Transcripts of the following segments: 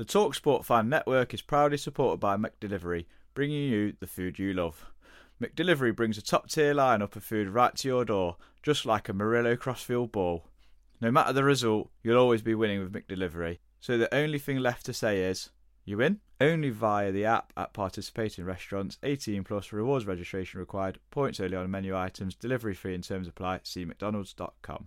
The TalkSport Fan Network is proudly supported by McDelivery, bringing you the food you love. McDelivery brings a top-tier lineup of food right to your door, just like a Murillo Crossfield ball. No matter the result, you'll always be winning with McDelivery. So the only thing left to say is, you win? Only via the app at participating restaurants. 18 plus rewards registration required. Points only on menu items. Delivery fee and terms apply. See mcdonalds.com.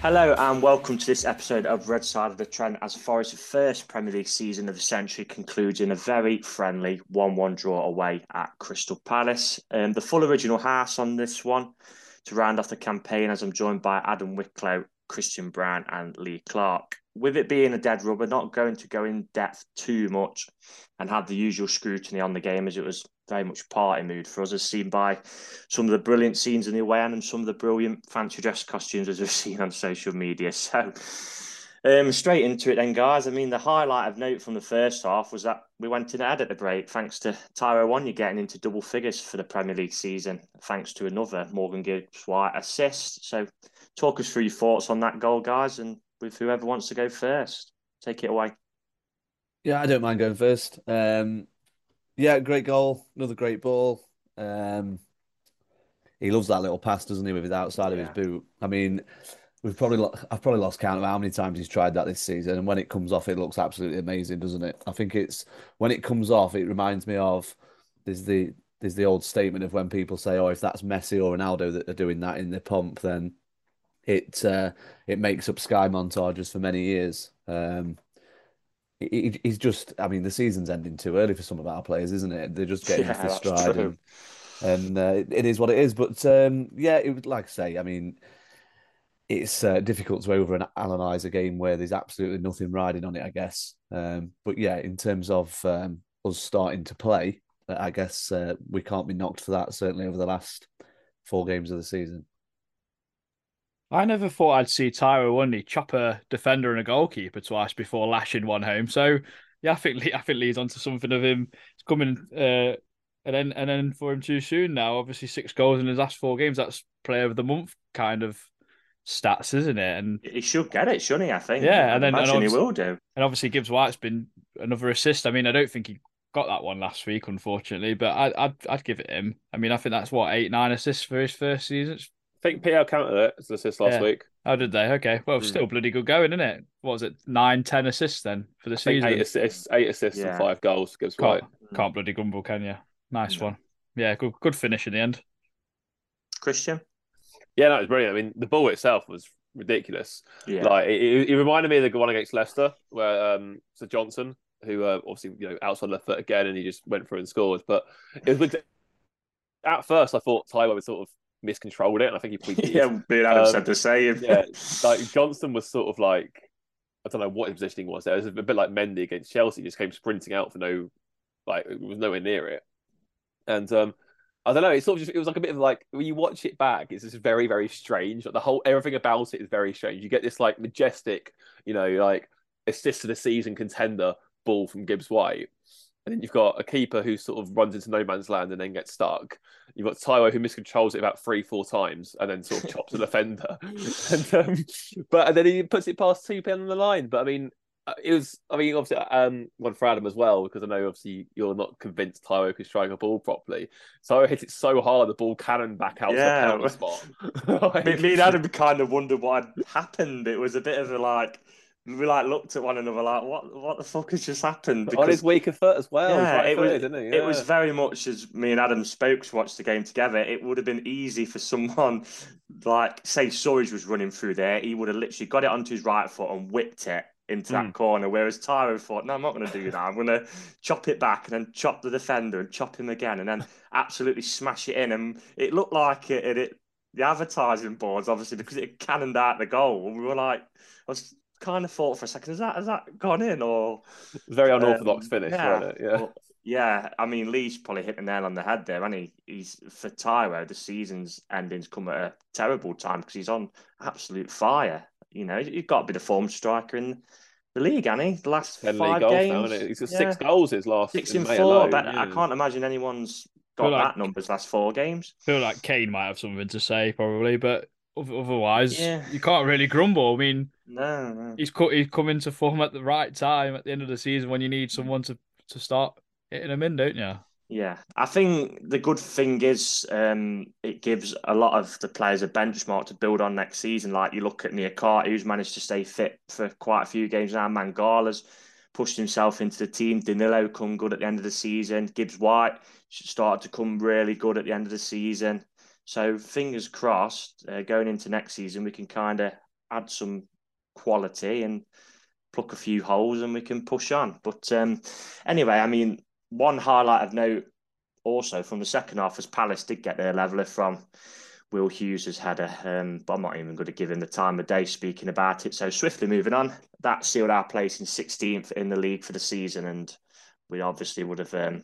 Hello and welcome to this episode of Red Side of the Trent as Forest's first Premier League season of the century concludes in a very friendly 1 1 draw away at Crystal Palace. Um, the full original house on this one to round off the campaign as I'm joined by Adam Wicklow, Christian Brown, and Lee Clark. With it being a dead rubber, not going to go in depth too much and have the usual scrutiny on the game as it was very much party mood for us, as seen by some of the brilliant scenes in the away end and some of the brilliant fancy dress costumes as we've seen on social media. So, um, straight into it then, guys. I mean, the highlight of note from the first half was that we went in ahead at the break, thanks to Taiwo Awoniyi getting into double figures for the Premier League season, thanks to another Morgan Gibbs White assist. So, talk us through your thoughts on that goal, guys, and with whoever wants to go first. Take it away. Yeah, I don't mind going first. Um, yeah, great goal, another great ball. Um, he loves that little pass, doesn't he, with his outside of his boot? I mean, we've probably lo- I've probably lost count of how many times he's tried that this season, and when it comes off, it looks absolutely amazing, doesn't it? I think it's when it comes off, it reminds me of there's the there's the old statement of when people say, "Oh, if that's Messi or Ronaldo that are doing that in the pump, then it uh, it makes up Sky montages for many years." Um, he- he, he's just, I mean, the season's ending too early for some of our players, isn't it? They're just getting Yeah, off the stride, and, and uh, it, it is what it is. But um, yeah, it would like I say, I mean, it's uh, difficult to over analyze a game where there's absolutely nothing riding on it, I guess. Um, but yeah, in terms of um, us starting to play, I guess uh, we can't be knocked for that. Certainly over the last four games of the season. I never thought I'd see Taiwo Awoniyi chop a defender and a goalkeeper twice before lashing one home. So yeah, I think I think Lee's onto something of him. It's coming uh, and then and then for him too soon now. Obviously six goals in his last four games. That's player of the month kind of stats, isn't it? And He should get it, shouldn't he? I think. Yeah, I and then- and he will do. and obviously Gibbs White's been another assist. I mean, I don't think he got that one last week, unfortunately, but I, I'd I'd give it him. I mean, I think that's what eight nine assists for his first season. It's- I think PL counted it as an assist last Yeah. week. Oh, did they? Okay, well, Hmm. still bloody good going, isn't it? What was it? Nine, ten assists then for the I season. eight assists, eight assists Yeah. and five goals. Gibbs White. Can't, can't bloody grumble, can you? Nice No. one. Yeah, good good finish in the end. Christian? Yeah, no, it was brilliant. I mean, the ball itself was ridiculous. Yeah. Like it, it, it reminded me of the one against Leicester, where um, Sir Johnson, who uh, obviously you know outside left foot again, and he just went through and scored. But it was with, at first I thought Tyler was sort of miscontrolled it, and I think he probably did. yeah, and Adam Um, said the same. yeah, like Johnstone was sort of like I don't know what his positioning was. There it was a bit like Mendy against Chelsea, just came sprinting out for no, like it was nowhere near it. And um, I don't know, it sort of just it was like a bit of like when you watch it back, it's just very very strange. Like the whole everything about it is very strange. You get this like majestic, you know, like assist to the season contender ball from Gibbs White. And then you've got a keeper who sort of runs into no man's land and then gets stuck. You've got Taiwo who miscontrols it about three, four times and then sort of chops a defender. and, um, but and then he puts it past two pen on the line. But I mean, uh, it was. I mean, obviously, um, one for Adam as well because I know obviously you're not convinced Taiwo can strike a ball properly. Taiwo hit it so hard the ball cannon back out Yeah. to the penalty spot. Like- me, me and Adam kind of wondered what had happened. It was a bit of a like we like looked at one another like what what the fuck has just happened? on his weaker foot as well. Yeah, it was, footed, isn't he? it was very much as me and Adam spoke to watch the game together. It would have been easy for someone like say Surridge was running through there. He would have literally got it onto his right foot and whipped it into that Mm. corner. Whereas Tyro thought, no, I'm not going to do that. I'm going to chop it back and then chop the defender and chop him again and then absolutely smash it in. And it looked like it. it, it the advertising boards, obviously, because it cannoned out the goal. And we were like, I was kind of thought for a second, has that has that gone in or very unorthodox um, finish, yeah, wasn't? Yeah. but, yeah, I mean, Lee's probably hit the nail on the head there, and he? He's for Tyro. The season's ending's come at a terrible time because he's on absolute fire. You know, he's got to be the form striker in the league, hasn't? The last Ten five games, now? He's got Yeah. six goals his last six in in four. but I can't imagine anyone's got like- that numbers last four games. feel like Kane might have something to say probably, but otherwise Yeah. you can't really grumble. I mean, No, no. he's cut he's come into form at the right time at the end of the season when you need someone to to start hitting him in, don't you? Yeah, I think the good thing is um, it gives a lot of the players a benchmark to build on next season. Like you look at Niakhaté, who's managed to stay fit for quite a few games now. Mangala's pushed himself into the team. Danilo come good at the end of the season. Gibbs White started to come really good at the end of the season. So fingers crossed, uh, going into next season, we can kind of add some quality and pluck a few holes, and we can push on. But um, anyway, I mean, one highlight of note also from the second half was Palace did get their leveller from Will Hughes' header, um, but I'm not even going to give him the time of day speaking about it. So swiftly moving on, that sealed our place in 16th in the league for the season, and we obviously would have um,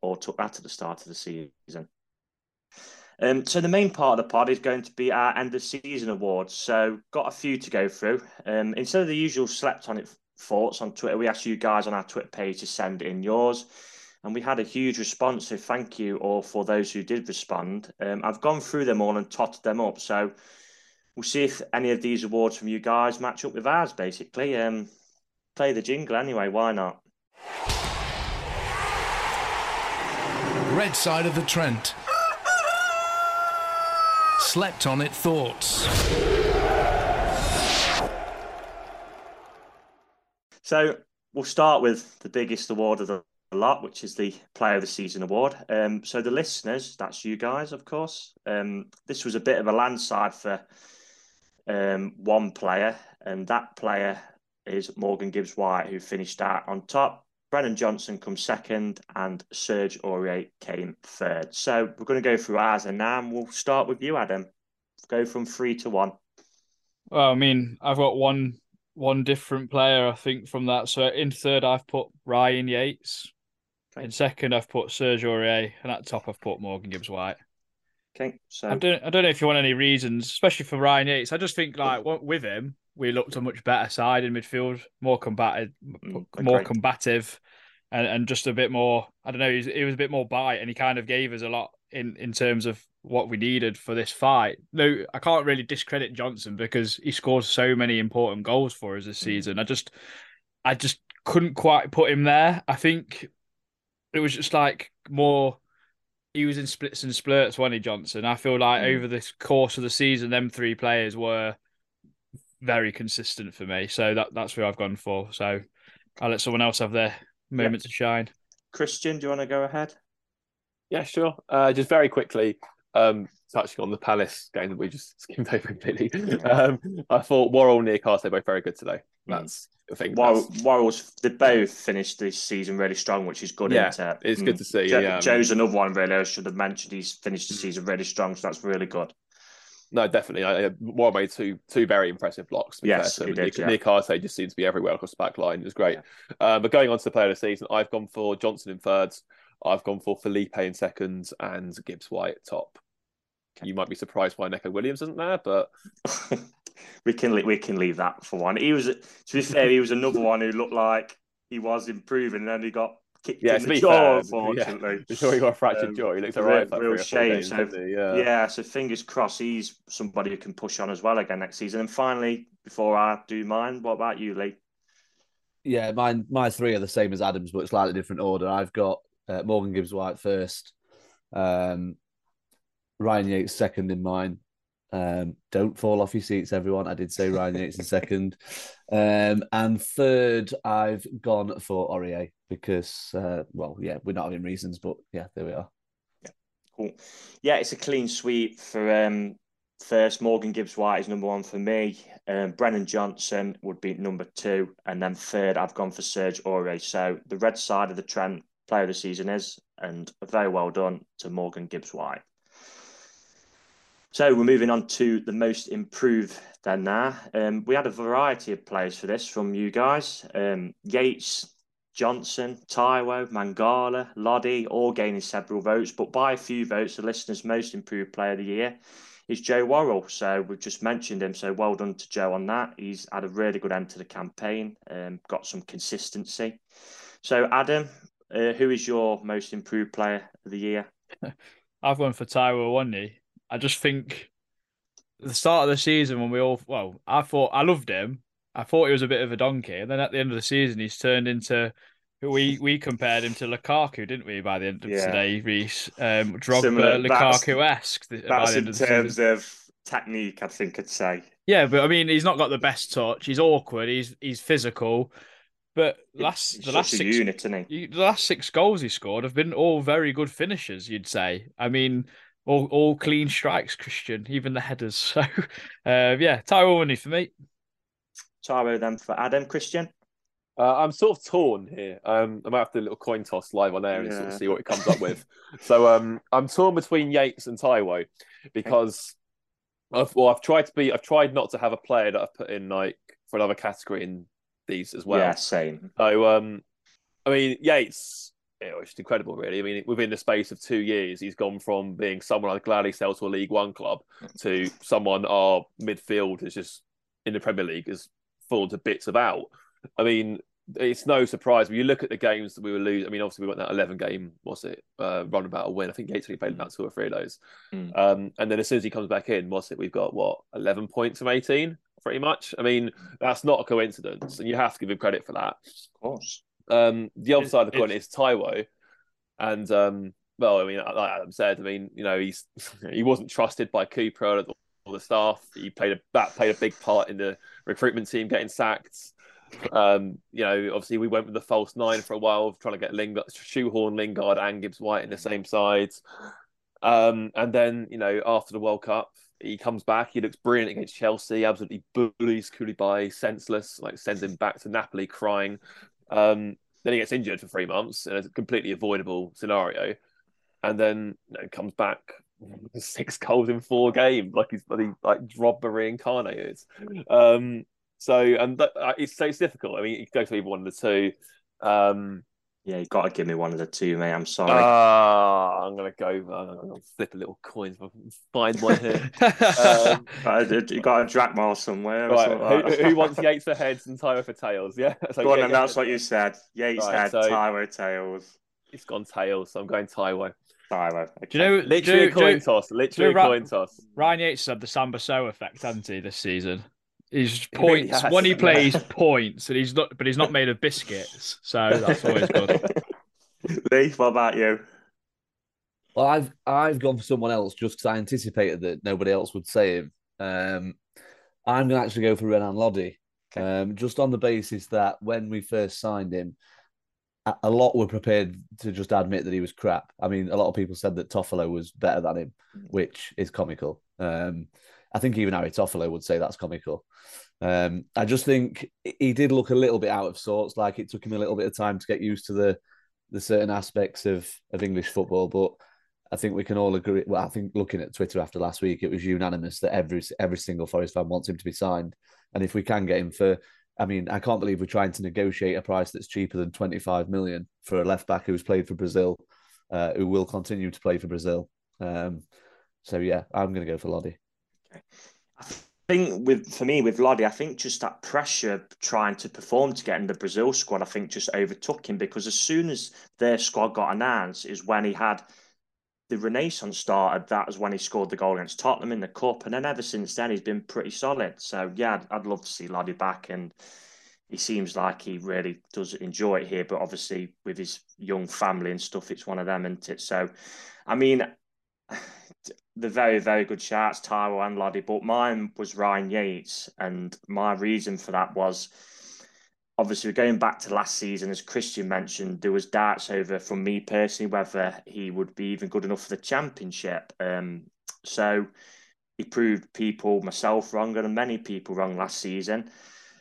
all took that at the start of the season. Um, so the main part of the pod is going to be our end of season awards. So got a few to go through. Um, instead of the usual slept on it thoughts on Twitter, we asked you guys on our Twitter page to send in yours, and we had a huge response. So thank you all for those who did respond. Um, I've gone through them all and totted them up. So we'll see if any of these awards from you guys match up with ours. Basically, um, play the jingle anyway. Why not? Red side of the Trent. Slept on it thoughts. So we'll start with the biggest award of the lot, which is the Player of the Season award. Um, so the listeners, that's you guys, of course. Um, this was a bit of a landslide for um, one player, and that player is Morgan Gibbs White, who finished out on top. Brennan Johnson comes second, and Serge Aurier came third. So we're going to go through ours, and now we'll start with you, Adam. Go from three to one. Well, I mean, I've got one one different player, I think, from that. So in third, I've put Ryan Yates. Okay. In second, I've put Serge Aurier, and at top, I've put Morgan Gibbs White. Okay, so I don't, I don't know if you want any reasons, especially for Ryan Yates. I just think like with him, we looked a much better side in midfield, more combative, Mm, more agreed. combative, and, and just a bit more. I don't know. He was, he was a bit more bite, and he kind of gave us a lot in in terms of what we needed for this fight. No, I can't really discredit Johnson because he scores so many important goals for us this Mm. season. I just, I just couldn't quite put him there. I think it was just like more. He was in splits and splurts, wasn't he, Johnson? I feel like Mm. over the course of the season, them three players were very consistent for me. So that that's who I've gone for. So I'll let someone else have their moment to shine. Christian, do you want to go ahead? Yeah, sure. Uh, just very quickly, um, touching on the Palace game that we just skimmed over completely. Um, I thought Worrall and Newcastle both very good today. That's I think. War- Worrall's they both finished this season really strong, which is good. Yeah, isn't it? it's good to see, Jo- yeah. Joe's another one really. I should have mentioned he's finished the season really strong, so that's really good. No, definitely. I, Worrall made two two very impressive blocks. Yes, to he did, Nick, yeah. Niakhaté just seems to be everywhere across the back line. It was great. Uh, but going on to the player of the season, I've gone for Johnson in thirds. I've gone for Felipe in seconds and Gibbs White at top. You might be surprised why Neco Williams isn't there, but we can we can leave that for one. He was to be fair, he was another one who looked like he was improving, and then he got kicked Yeah, in to the be jaw, fair, unfortunately. yeah, before he got a fractured Um, jaw, he looked real- alright for like real three or four shame. games, So. Yeah. yeah, so fingers crossed he's somebody who can push on as well again next season. And finally, before I do mine, what about you, Lee? Yeah, mine my three are the same as Adams, but slightly different order. I've got uh, Morgan Gibbs White first, um, Ryan Yates second in mine. Um, don't fall off your seats, everyone. I did say Ryan Yates in second, um, and third I've gone for Aurier because, uh, well, yeah, we're not having reasons, but yeah, there we are. Yeah, Cool. Yeah, it's a clean sweep for um, first. Morgan Gibbs White is number one for me. Um, Brennan Johnson would be number two, and then third, I've gone for Serge Aurier. So the red side of the Trent player of the season is, and very well done to Morgan Gibbs White. So we're moving on to the most improved then now. Um, we had a variety of players for this from you guys. Um, Yates, Johnson, Taiwo, Mangala, Lodi, all gaining several votes, but by a few votes, the listener's most improved player of the year is Joe Worrall. So we've just mentioned him. So well done to Joe on that. He's had a really good end to the campaign, um, got some consistency. So Adam, uh, who is your most improved player of the year? I've gone for Taiwo Awoniyi. I just think the start of the season when we all well, I thought I loved him. I thought he was a bit of a donkey, and then at the end of the season, he's turned into we we compared him to Lukaku, didn't we? By the end of Yeah. today, Reese, um, Drogba, Lukaku esque. That's the in terms season. of technique, I think I'd say. Yeah, but I mean, he's not got the best touch. He's awkward. He's he's physical. But last He's the last six unit, the last six goals he scored have been all very good finishes. You'd say. I mean, all all clean strikes, Christian, even the headers. So, uh, yeah, Taiwo Awoniyi for me. Taro then for Adam Christian. Uh, I'm sort of torn here. Um, I might have to do a little coin toss live on air and sort of see what it comes up with. So um, I'm torn between Yates and Taiwo because I've well, I've tried to be, I've tried not to have a player that I've put in like for another category in these as well. yeah, same. So um, I mean Yates, it's incredible, really. I mean, within the space of two years, he's gone from being someone I'd gladly sell to a League One club to someone our midfield is just in the Premier League has fallen to bits about. I mean, it's no surprise when you look at the games that we were losing. I mean, obviously we went that eleven game, what's it, uh, run about a win. I think Yates only played about two or three of those. Mm. Um, and then as soon as he comes back in, what's it? We've got what eleven points from eighteen, pretty much. I mean, that's not a coincidence, and you have to give him credit for that. Of course. Um, the other It- side of the coin is Taiwo, and um, well, I mean, like Adam said, I mean, you know, he's he wasn't trusted by Cooper or the, or the staff. He played a that played a big part in the recruitment team getting sacked. Um, you know, obviously we went with the false nine for a while, trying to get Lingard, shoehorn Lingard and Gibbs White in the same sides. Um, and then you know, after the World Cup, he comes back. He looks brilliant against Chelsea. Absolutely bullies Koulibaly, senseless. Like sends him back to Napoli crying. Um, then he gets injured for three months in a completely avoidable scenario, and then you know, comes back six goals in four games, like he's bloody like Drogba reincarnated. Um, so and that, uh, it's so it's difficult. I mean, it goes to either one of the two. Um, Yeah, you got to give me one of the two, mate. I'm sorry. ah, I'm gonna go. I'm gonna flip a little coin if I can find one here. Um, But you got a drachma somewhere. right, something like who, who wants Yates for heads and Tyler for tails? Yeah, so Go on, and that's what you said. Yates Right, head, so- Tyro tails. It's gone tails, so I'm going Taiwo. Tyro. Okay. Do you know? Literally do, a coin do, toss. Literally a coin toss. Ryan Yates had the Samba So effect, hasn't he, this season? He's He really points has. when he plays points, and he's not, but he's not made of biscuits, so that's always good. Lee, what about you? Well, I've I've gone for someone else just because I anticipated that nobody else would say him. Um, I'm going to actually go for Renan Lodi, um, just on the basis that when we first signed him, a, a lot were prepared to just admit that he was crap. I mean, a lot of people said that Toffolo was better than him, which is comical. Um, I think even Harry Toffolo would say that's comical. Um, I just think he did look a little bit out of sorts. Like it took him a little bit of time to get used to the the certain aspects of of English football, but I think we can all agree. Well, I think looking at Twitter after last week, it was unanimous that every every single Forest fan wants him to be signed, and if we can get him for, I mean, I can't believe we're trying to negotiate a price that's cheaper than twenty five million for a left back who's played for Brazil, uh, who will continue to play for Brazil. Um, so yeah, I'm going to go for Lodi. I think with for me with Lodi, I think just that pressure trying to perform to get in the Brazil squad, I think just overtook him because as soon as their squad got announced, is when he had the renaissance started. That was when he scored the goal against Tottenham in the cup, and then ever since then he's been pretty solid. So yeah, I'd, I'd love to see Lodi back, and he seems like he really does enjoy it here. But obviously with his young family and stuff, it's one of them, isn't it? So, I mean the very, very good shots, Taiwo and Lodi, but mine was Ryan Yates. And my reason for that was obviously going back to last season, as Christian mentioned, there was doubts over from me personally whether he would be even good enough for the championship. Um, so he proved people, myself wrong, and many people wrong last season.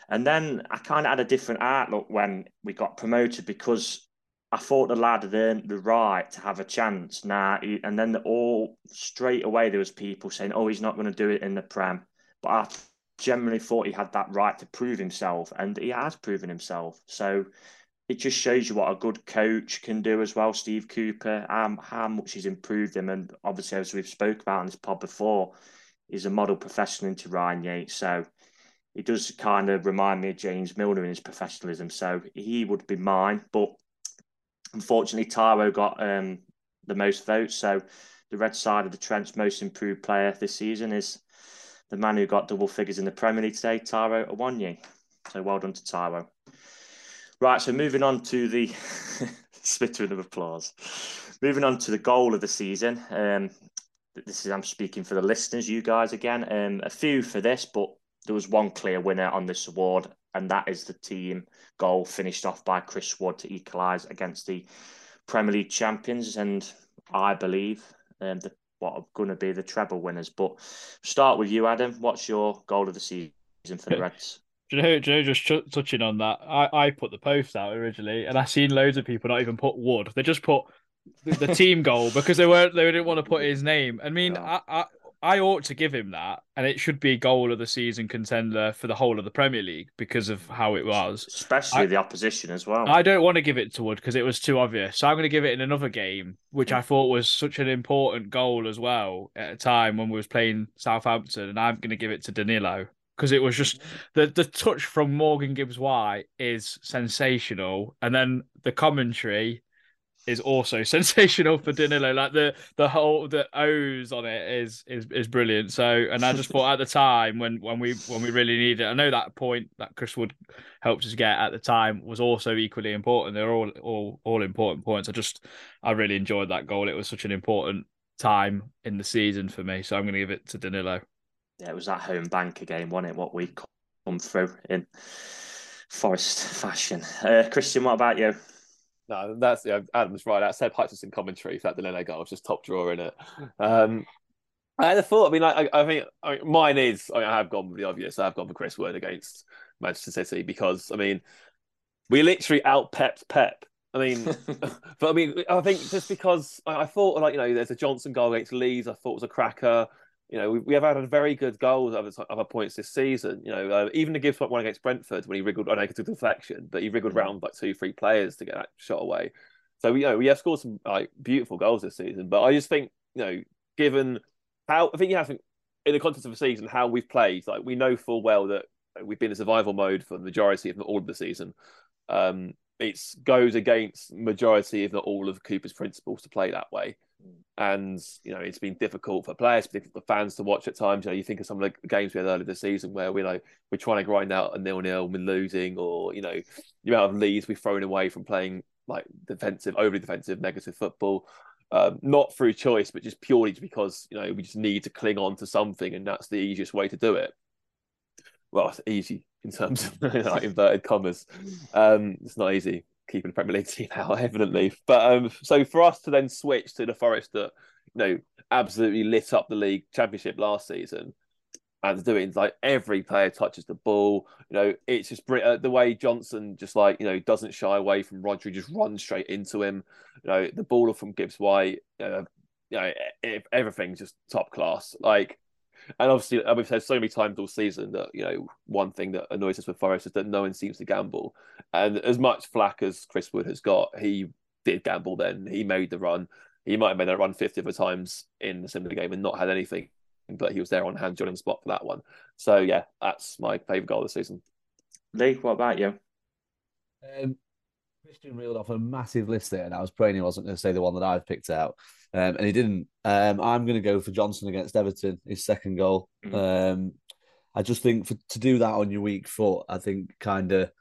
And then I kind of had a different outlook when we got promoted because I thought the lad had earned the right to have a chance. Now, and then all straight away there was people saying, "Oh, he's not going to do it in the Prem," but I generally thought he had that right to prove himself, and he has proven himself. So it just shows you what a good coach can do as well. Steve Cooper, um, how much he's improved him, and obviously as we've spoke about in this pod before, he's a model professional into Ryan Yates. So he does kind of remind me of James Milner in his professionalism. So he would be mine, but Unfortunately, Taiwo got um, the most votes. So the red side of the Trent's most improved player this season is the man who got double figures in the Premier League today, Taiwo Awoniyi. So well done to Taiwo. Right, so moving on to the splittering of applause. Moving on to the goal of the season. Um, this is I'm speaking for the listeners, you guys again. Um, a few for this, but there was one clear winner on this award, and that is the team goal finished off by Chris Wood to equalise against the Premier League champions, and I believe um, the, what are going to be the treble winners. But start with you, Adam. What's your goal of the season for the Reds? Do you know, do you know just ch- touching on that, I, I put the post out originally, and I seen loads of people not even put Wood. They just put the, the team goal because they weren't they didn't want to put his name. I mean, I, I I ought to give him that, and it should be goal of the season contender for the whole of the Premier League because of how it was, especially I, the opposition as well. I don't want to give it to Wood because it was too obvious, so I'm going to give it in another game, which I thought was such an important goal as well at a time when we was playing Southampton, and I'm going to give it to Danilo because it was just the the touch from Morgan Gibbs White is sensational, and then the commentary is also sensational for Danilo. Like the the whole the O's on it is is is brilliant. So and I just thought at the time when when we when we really needed it, I know that point that Chris Wood helped us get at the time was also equally important. They're all all all important points. I just I really enjoyed that goal. It was such an important time in the season for me. So I'm going to give it to Danilo. Yeah, it was that home bank again, wasn't it? What we come through in Forest fashion. Uh, Christian, what about you? No, that's yeah, Adam's right. That Seb Hutchinson commentary for that Danilo goal was just top drawer in it. Um, I had a thought. I mean, I, I think I mean, mine is. I, mean, I have gone with the obvious. I have gone for Chris Wood against Manchester City because I mean, we literally out pepped Pep. I mean, but I mean, I think just because I, I, thought like you know, there's a Johnson goal against Leeds. I thought was a cracker you know, we, we have had a very good goals other other points this season. You know, uh, even the Gibbs one against Brentford when he wriggled, I know it took deflection, but he wriggled around like two, three players to get that shot away. So you know, we have scored some like beautiful goals this season. But I just think, you know, given how I think you have to, in the context of the season, how we've played, like we know full well that we've been in survival mode for the majority, if not all of the season. Um, it goes against majority, if not all, of Cooper's principles to play that way and you know it's been difficult for players, difficult for fans to watch at times. You know, you think of some of the games we had earlier this season where we like we're trying to grind out a nil-nil, we're losing, or you know the amount of leads we've thrown away from playing like defensive, overly defensive, negative football. Um, not through choice, but just purely because you know we just need to cling on to something, and that's the easiest way to do it. Well, it's easy in terms of inverted commas. Um, it's not easy keeping the Premier League team out, evidently. But um, so for us to then switch to the Forest that you know absolutely lit up the league championship last season, and doing like every player touches the ball. You know, it's just uh, the way Johnson just like you know doesn't shy away from Rodri, just runs straight into him. You know, the ball from Gibbs White. Uh, you know, everything's just top class. Like and obviously, we've said so many times all season that you know one thing that annoys us with Forest is that no one seems to gamble. And as much flack as Chris Wood has got, he did gamble. Then he made the run. He might have made that run fifty other times in the similar game and not had anything, but he was there on hand, on the spot for that one. So yeah, that's my favourite goal of the season. Lee, what about you? Um, Christian reeled off a massive list there, and I was praying he wasn't going to say the one that I've picked out, um, and he didn't. Um, I'm going to go for Johnson against Everton, his second goal. Mhm. Um, I just think for, to do that on your weak foot, I think kind of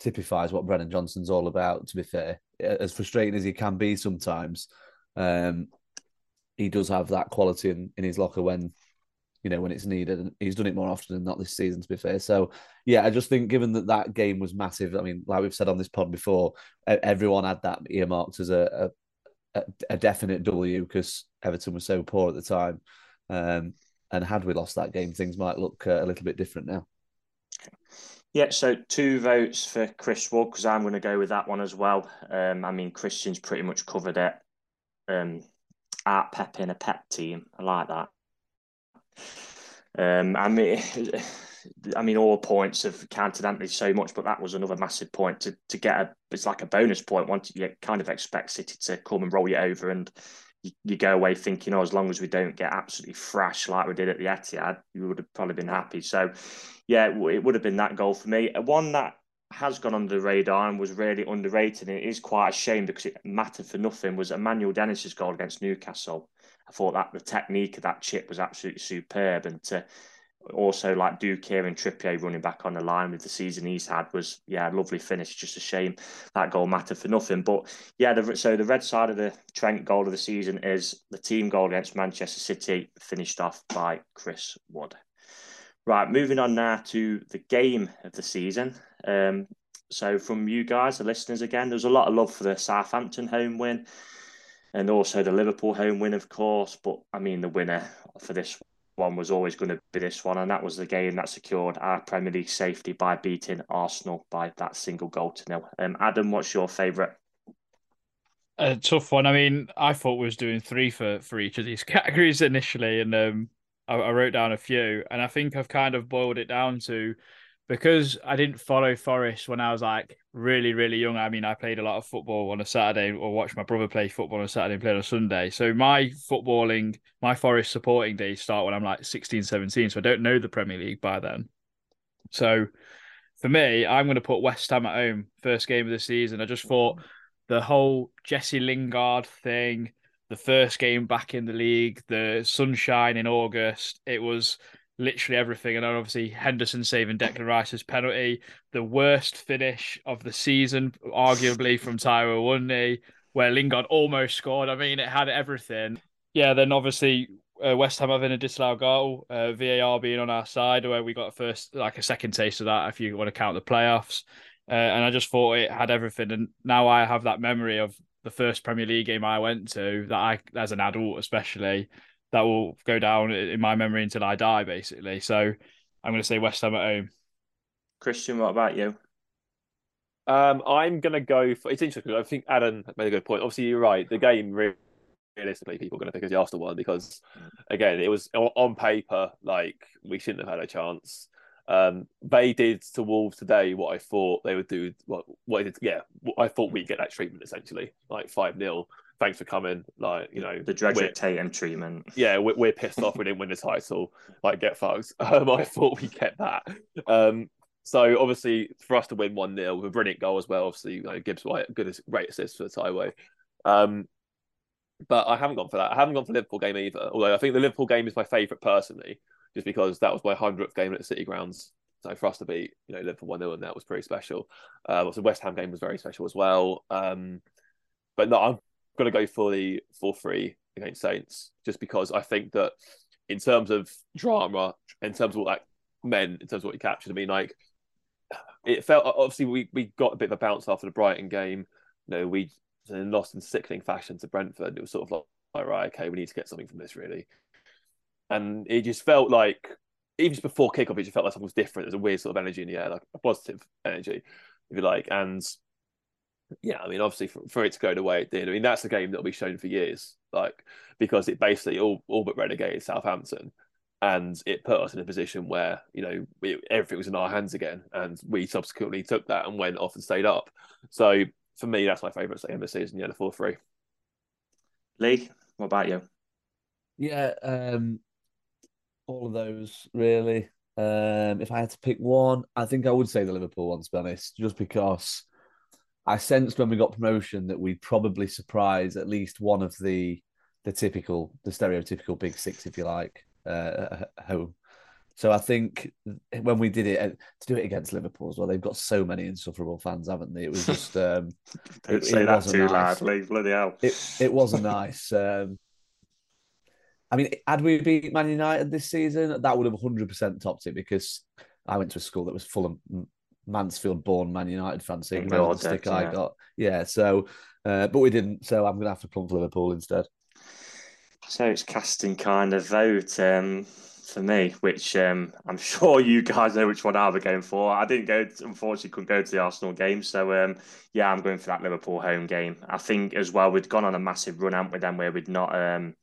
typifies what Brennan Johnson's all about. To be fair, as frustrating as he can be sometimes, um, he does have that quality in, in his locker when you know when it's needed, and he's done it more often than not this season. To be fair, so yeah, I just think given that that game was massive. I mean, like we've said on this pod before, everyone had that earmarked as a a, a definite W because Everton was so poor at the time. Um, and had we lost that game, things might look uh, a little bit different now. Yeah, so two votes for Chris Wood because I'm going to go with that one as well. Um, I mean, Christian's pretty much covered it. Um, Art Pep in a Pep team, I like that. Um, I mean, I mean, all points have counted Anthony so much, but that was another massive point to to get a. It's like a bonus point. Once you kind of expect City to come and roll you over, and you, you go away thinking, oh, as long as we don't get absolutely fresh like we did at the Etihad, you would have probably been happy. So, yeah, it, it would have been that goal for me. One that has gone under the radar and was really underrated, and it is quite a shame because it mattered for nothing. Was Emmanuel Dennis's goal against Newcastle. I thought that the technique of that chip was absolutely superb, and to also like Duque and Trippier running back on the line with the season he's had was yeah lovely finish. Just a shame that goal mattered for nothing. But yeah, the, so the red side of the Trent goal of the season is the team goal against Manchester City, finished off by Chris Wood. Right, moving on now to the game of the season. Um, so from you guys, the listeners again, there's a lot of love for the Southampton home win and also the Liverpool home win, of course. But I mean, the winner for this one was always going to be this one, and that was the game that secured our Premier League safety by beating Arsenal by that single goal to nil. Um, Adam, what's your favourite? A tough one. I mean, I thought we was doing three for for each of these categories initially, and um, I, I wrote down a few, and I think I've kind of boiled it down to because I didn't follow Forest when I was like really, really young. I mean, I played a lot of football on a Saturday or watched my brother play football on a Saturday and play on a Sunday. So my footballing, my Forest supporting days start when I'm like 16, 17. So I don't know the Premier League by then. So for me, I'm going to put West Ham at home, first game of the season. I just thought the whole Jesse Lingard thing, the first game back in the league, the sunshine in August, it was literally everything. And then obviously Henderson saving Declan Rice's penalty, the worst finish of the season, arguably from Taiwo Awoniyi, where Lingard almost scored. I mean, it had everything. Yeah, then obviously uh, West Ham having a disallowed goal, uh, VAR being on our side, where we got a first, like a second taste of that, if you want to count the playoffs. Uh, and I just thought it had everything. And now I have that memory of the first Premier League game I went to that I, as an adult, especially, that will go down in my memory until I die, basically. So I'm going to say West Ham at home. Christian, what about you? Um, I'm gonna go for. It's interesting. I think Adam made a good point. Obviously, you're right. The game really, realistically, people are going to pick as the Arsenal one because, again, it was on paper like we shouldn't have had a chance. Um, they did to Wolves today what I thought they would do. What what did, yeah, I thought we'd get that treatment essentially, like five 0 Thanks for coming. Like you know, the Drederick Tatum treatment. Yeah, we're, we're pissed off we didn't win the title. Like get fucked. Um, I thought we kept that. Um, so obviously for us to win one 0 with a brilliant goal as well. Obviously, you know, Gibbs White good great assist for the tieway. Um, but I haven't gone for that. I haven't gone for the Liverpool game either. Although I think the Liverpool game is my favourite personally, just because that was my hundredth game at the City grounds. So for us to beat, you know, Liverpool one 0 and that was pretty special. Uh, also, West Ham game was very special as well. Um, but no, I'm going to go for the four three against Saints, just because I think that in terms of drama, in terms of what that meant, in terms of what he captured, I mean, like it felt obviously we we got a bit of a bounce after the Brighton game. You know, we lost in sickening fashion to Brentford. It was sort of like, like, right, okay, we need to get something from this, really. And it just felt like, even just before kickoff, it just felt like something was different. There's a weird sort of energy in the air, like a positive energy, if you like. And yeah, I mean, obviously, for, for it to go the way it did, I mean, that's a game that'll be shown for years, like because it basically all all but relegated Southampton and it put us in a position where you know we, everything was in our hands again, and we subsequently took that and went off and stayed up. So for me, that's my favourite game of the season. Yeah, the four three. Lee, what about you? Yeah, um, all of those really. Um, if I had to pick one, I think I would say the Liverpool one. To be honest, just because I sensed when we got promotion that we'd probably surprise at least one of the the typical, the stereotypical big six, if you like, uh, home. So I think when we did it to do it against Liverpool as well, they've got so many insufferable fans, haven't they? It was just um, don't it, say it that too nice. loudly, bloody hell. It it wasn't nice. Um, I mean, had we beat Man United this season, that would have 100% topped it because I went to a school that was full of Mansfield born Man United fan, So the stick I got. Yeah, so, uh, but we didn't. So I'm going to have to plump Liverpool instead. So it's casting kind of vote. Um, for me, which um, I'm sure you guys know which one I'll be going for. I didn't go, to, unfortunately, couldn't go to the Arsenal game. So, um, yeah, I'm going for that Liverpool home game. I think as well, we'd gone on a massive run, out with them where we'd not, um,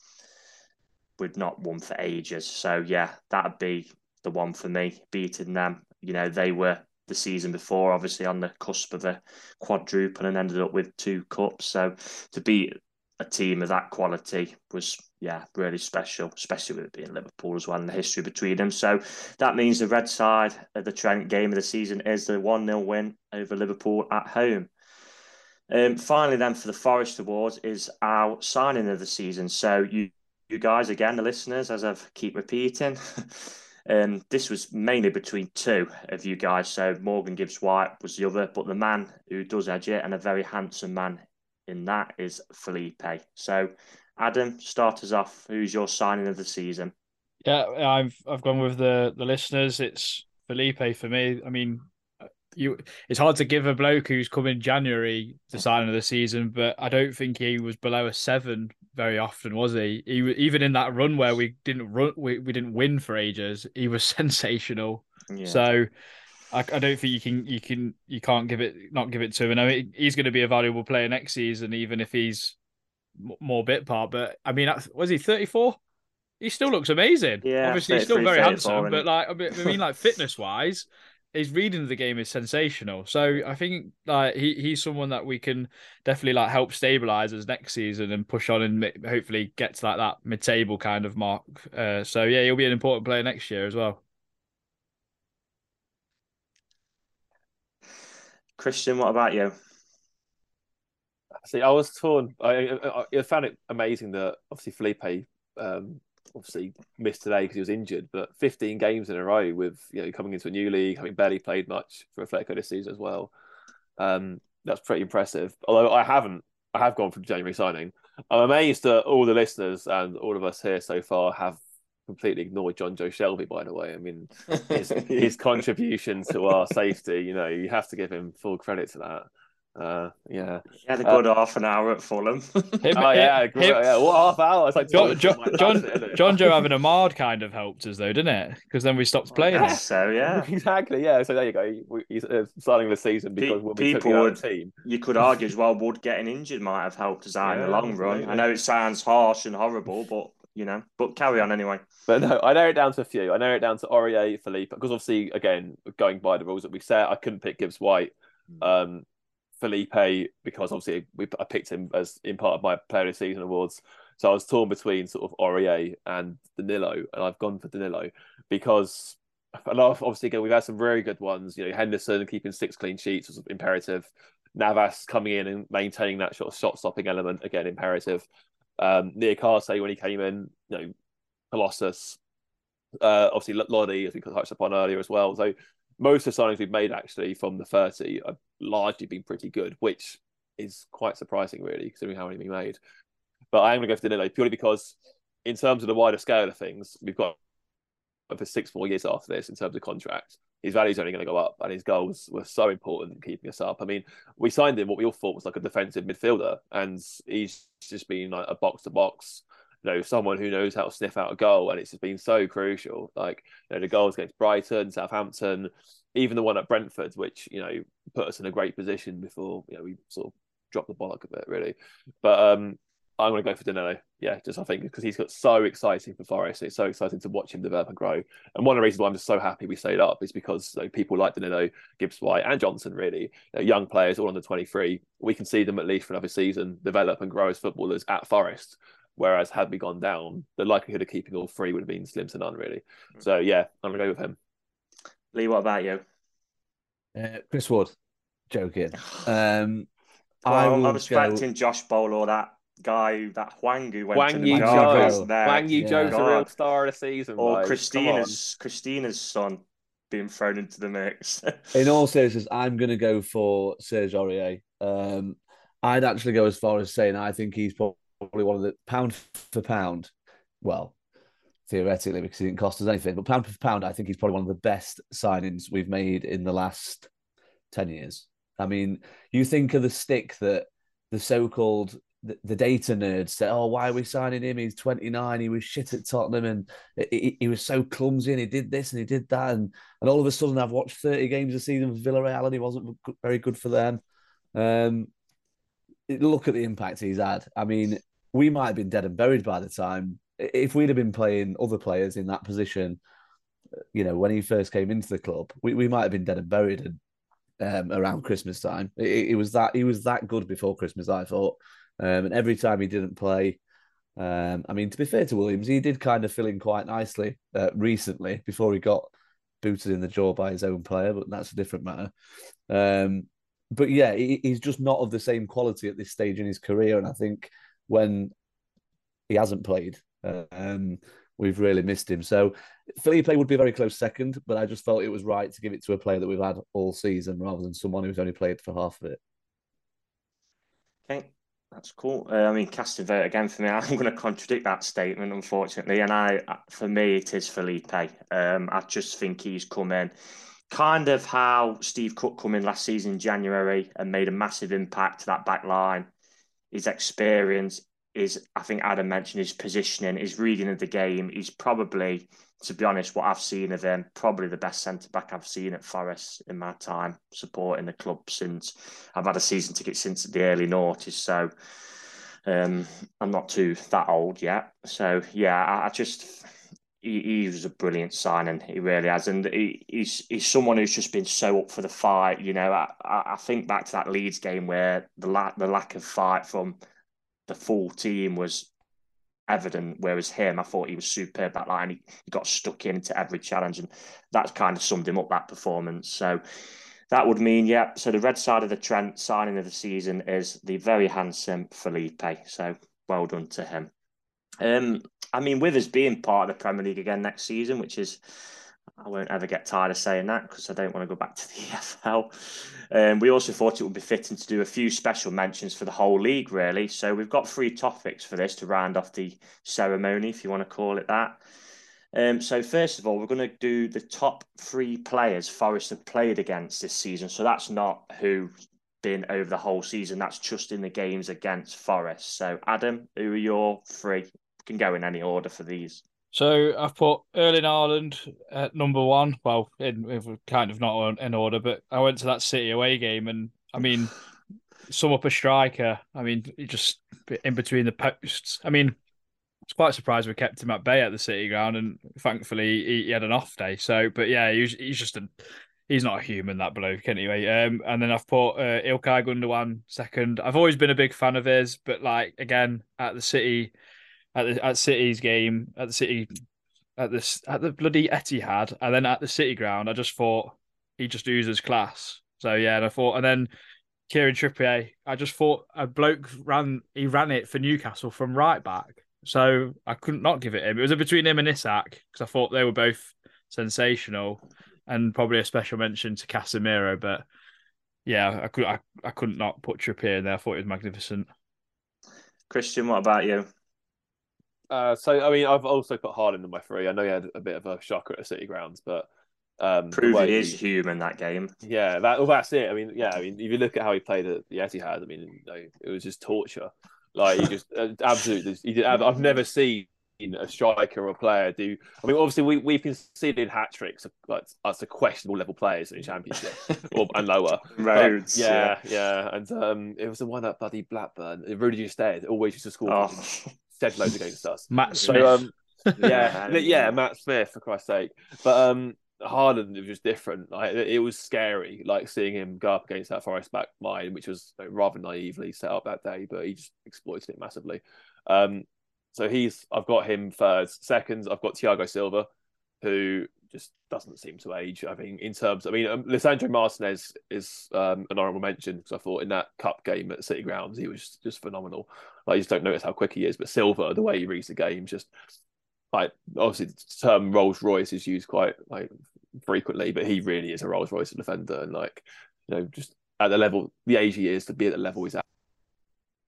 we'd not won for ages. So, yeah, that'd be the one for me, beating them. You know, they were the season before, obviously on the cusp of a quadruple and ended up with two cups. So, to beat a team of that quality was yeah really special, especially with it being Liverpool as well and the history between them. So that means the red side of the Trent game of the season is the one 0 win over Liverpool at home. Um, finally, then for the Forest Awards is our signing of the season. So you you guys again, the listeners, as I keep repeating. Um, this was mainly between two of you guys. So Morgan Gibbs White was the other, but the man who does edge it and a very handsome man in that is Felipe. So, Adam, start us off. Who's your signing of the season? Yeah, I've I've gone with the the listeners. It's Felipe for me. I mean, you it's hard to give a bloke who's come in January the signing of the season, but I don't think he was below a seven very often, was he? He even in that run where we didn't run, we, we didn't win for ages. He was sensational. Yeah. So I, I, don't think you can you can you can't give it not give it to him. I mean, he's going to be a valuable player next season, even if he's more bit part. But I mean, was he thirty four? He still looks amazing. Yeah, obviously he's still very handsome, but like I mean, like fitness wise, his reading of the game is sensational. So I think like he, he's someone that we can definitely like help stabilize us next season and push on and hopefully get to like that mid table kind of mark. Uh, so yeah, he'll be an important player next year as well. Christian, what about you? See, I was torn. I, I, I found it amazing that obviously Felipe um, obviously missed today because he was injured, but 15 games in a row with you know coming into a new league, having barely played much for Atletico this season as well. Um, that's pretty impressive. Although I haven't, I have gone for January signing. I'm amazed that all the listeners and all of us here so far have completely ignored Jonjo Shelvey. by the way. I mean, his, his contribution to our safety, you know, you have to give him full credit to that. Uh, yeah, he had a good uh, half an hour at Fulham. him, oh yeah, him, yeah, what half hour? It's like John, John, John, John Joe having Amad kind of helped us though, didn't it? Because then we stopped playing. Yeah, so yeah, exactly. Yeah, so there you go. He's uh, starting the season because Pe- people would. Team. You could argue as well. Wood getting injured might have helped us out yeah, in the long run. I know it sounds harsh and horrible, but you know. But carry on anyway. But no, I narrow it down to a few. I narrow it down to Aurier, Felipe, because obviously, again, going by the rules that we set, I couldn't pick Gibbs White. Hmm. Um, Felipe, because obviously we, I picked him as in part of my Player of the Season awards. So I was torn between sort of Aurier and Danilo, and I've gone for Danilo because a lot of, obviously again we've had some very good ones. You know, Henderson keeping six clean sheets was imperative. Navas coming in and maintaining that sort of shot stopping element again imperative. Um, Niakhaté when he came in, you know, Colossus, uh, obviously Lodi as we touched upon earlier as well. So most of the signings we've made actually from the 30 have largely been pretty good, which is quite surprising really, considering how many we made. But I am going to go for Danilo purely because, in terms of the wider scale of things, we've got for six more years after this in terms of contract. His value is only going to go up, and his goals were so important in keeping us up. I mean, we signed him what we all thought was like a defensive midfielder, and he's just been like a box to box you know, someone who knows how to sniff out a goal, and it's just been so crucial. Like, you know, the goals against Brighton, Southampton, even the one at Brentford, which you know put us in a great position before you know we sort of dropped the bollock a bit, really. But um, I'm going to go for Danilo. Yeah, just I think because he's got so exciting for Forest. It's so exciting to watch him develop and grow. And one of the reasons why I'm just so happy we stayed up is because you know, people like Danilo, Gibbs White, and Johnson, really, you know, young players, all under 23, we can see them at least for another season develop and grow as footballers at Forest. Whereas had we gone down, the likelihood of keeping all three would have been slim to none, really. So yeah, I'm gonna go with him. Lee, what about you? Uh, Chris Wood, joking. Um, Well, I I'm will expecting go. Josh Bowl or that guy, that Huang who went Wang to the Yi Mariners Zhou. there. Wang Yi Yeah. Zhou's the God. real star of the season. or like. Christina's Christina's son being thrown into the mix. In all seriousness, I'm going to go for Serge Aurier. Um, I'd actually go as far as saying I think he's probably one of the pound for pound. Well, theoretically, because he didn't cost us anything, but pound for pound, I think he's probably one of the best signings we've made in the last 10 years. I mean, you think of the stick that the so called the, the data nerds say, oh, why are we signing him? He's 29. He was shit at Tottenham and he, he was so clumsy and he did this and he did that. And, and all of a sudden, I've watched 30 games a season for Villarreal and he wasn't very good for them. Um, look at the impact he's had. I mean, we might have been dead and buried by the time. If we'd have been playing other players in that position, you know, when he first came into the club, we, we might have been dead and buried and, um, around Christmas time. It, it was that he was that good before Christmas, I thought. Um, and every time he didn't play, um, I mean, to be fair to Williams, he did kind of fill in quite nicely uh, recently before he got booted in the jaw by his own player, but that's a different matter. Um, but yeah, he, he's just not of the same quality at this stage in his career. And I think when he hasn't played, um, we've really missed him. So Felipe would be a very close second, but I just felt it was right to give it to a player that we've had all season rather than someone who's only played for half of it. Okay, that's cool. Uh, I mean, casting vote again for me. I'm going to contradict that statement, unfortunately. And I, for me, it is Felipe. Um, I just think he's come in kind of how Steve Cook come in last season in January and made a massive impact to that back line. His experience is, I think Adam mentioned, his positioning, his reading of the game. He's probably, to be honest, what I've seen of him, probably the best centre back I've seen at Forest in my time supporting the club since I've had a season ticket since the early noughties. So um, I'm not too that old yet. So yeah, I, I just he, he was a brilliant signing. He really has, and he, he's he's someone who's just been so up for the fight. You know, I, I think back to that Leeds game where the lack the lack of fight from the full team was evident. Whereas him, I thought he was superb that line. He, he got stuck into every challenge, and that kind of summed him up that performance. So that would mean, yeah. So the red side of the Trent signing of the season is the very handsome Felipe. So well done to him. Um, I mean, with us being part of the Premier League again next season, which is, I won't ever get tired of saying that because I don't want to go back to the EFL. Um, we also thought it would be fitting to do a few special mentions for the whole league, really. So we've got three topics for this to round off the ceremony, if you want to call it that. Um, so first of all, we're going to do the top three players Forest have played against this season. So that's not who been over the whole season. That's just in the games against Forest. So Adam, who are your three? Can go in any order for these. So I've put Erling Haaland at number one. Well, in, in kind of not in order, but I went to that City away game, and I mean, sum up a striker. I mean, just in between the posts. I mean, it's quite surprised we kept him at bay at the City ground, and thankfully he, he had an off day. So, but yeah, he's he's just a he's not a human that bloke anyway. Um, and then I've put uh, Ilkay Gundogan second. I've always been a big fan of his, but like again at the City at the at City's game at the City at this at the bloody Etihad and then at the City ground. I just thought he just oozes class. So yeah, and I thought, and then Kieran Trippier, I just thought a bloke ran he ran it for Newcastle from right back. So I couldn't not give it him. It was between him and Isak because I thought they were both sensational, and probably a special mention to Casemiro. But yeah, I could I, I couldn't not put Trippier in there. I thought it was magnificent. Christian, what about you? Uh, so I mean, I've also put Haaland in my three. I know he had a bit of a shocker at the City grounds, but um, he is human that game. Yeah, that well, that's it. I mean, yeah, I mean, if you look at how he played at the Etihad, I mean, you know, it was just torture. Like he just uh, absolutely, he did. I've never seen a striker or a player do. I mean, obviously we we've conceded hat tricks like us to questionable level players in the championship or, and lower. But, yeah, yeah, yeah, and um, it was the one at bloody Blackburn. Rudy Gestede always used to score. Oh. Said loads against us. Matt Smith. So, um, yeah, yeah, Matt Smith for Christ's sake. But um, Haaland was just different. Like it was scary, like seeing him go up against that Forest back line, which was rather naively set up that day, but he just exploited it massively. Um, So he's I've got him third. Second, I've got Thiago Silva, who just doesn't seem to age. I mean, in terms, I mean, um, Martinez is um, an honourable mention because I thought in that cup game at City Grounds he was just phenomenal. You just don't notice how quick he is, but Silva, the way he reads the game, just like obviously the term Rolls Royce is used quite like frequently, but he really is a Rolls Royce defender, and like you know, just at the level, the age he is to be at the level he's at,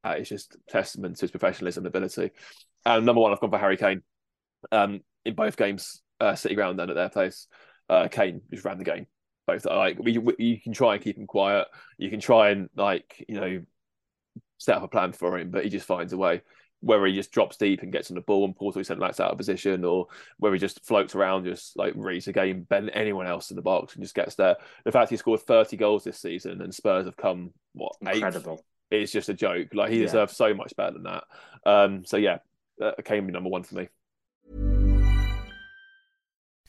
it's just testament to his professionalism and ability. And number one, I've gone for Harry Kane. Um, in both games, uh, City Ground and at their place, uh, Kane just ran the game. Both like we, we, you can try and keep him quiet. You can try and like you know set up a plan for him, but he just finds a way. Whether he just drops deep and gets on the ball and pulls his centre backs out of position, or whether he just floats around, just like reads the game, bend anyone else in the box and just gets there. The fact he scored 30 goals this season and Spurs have come what Incredible. Eighth, it's just a joke. Like he Yeah. deserves so much better than that. Um, so yeah, uh, Kane be number one for me.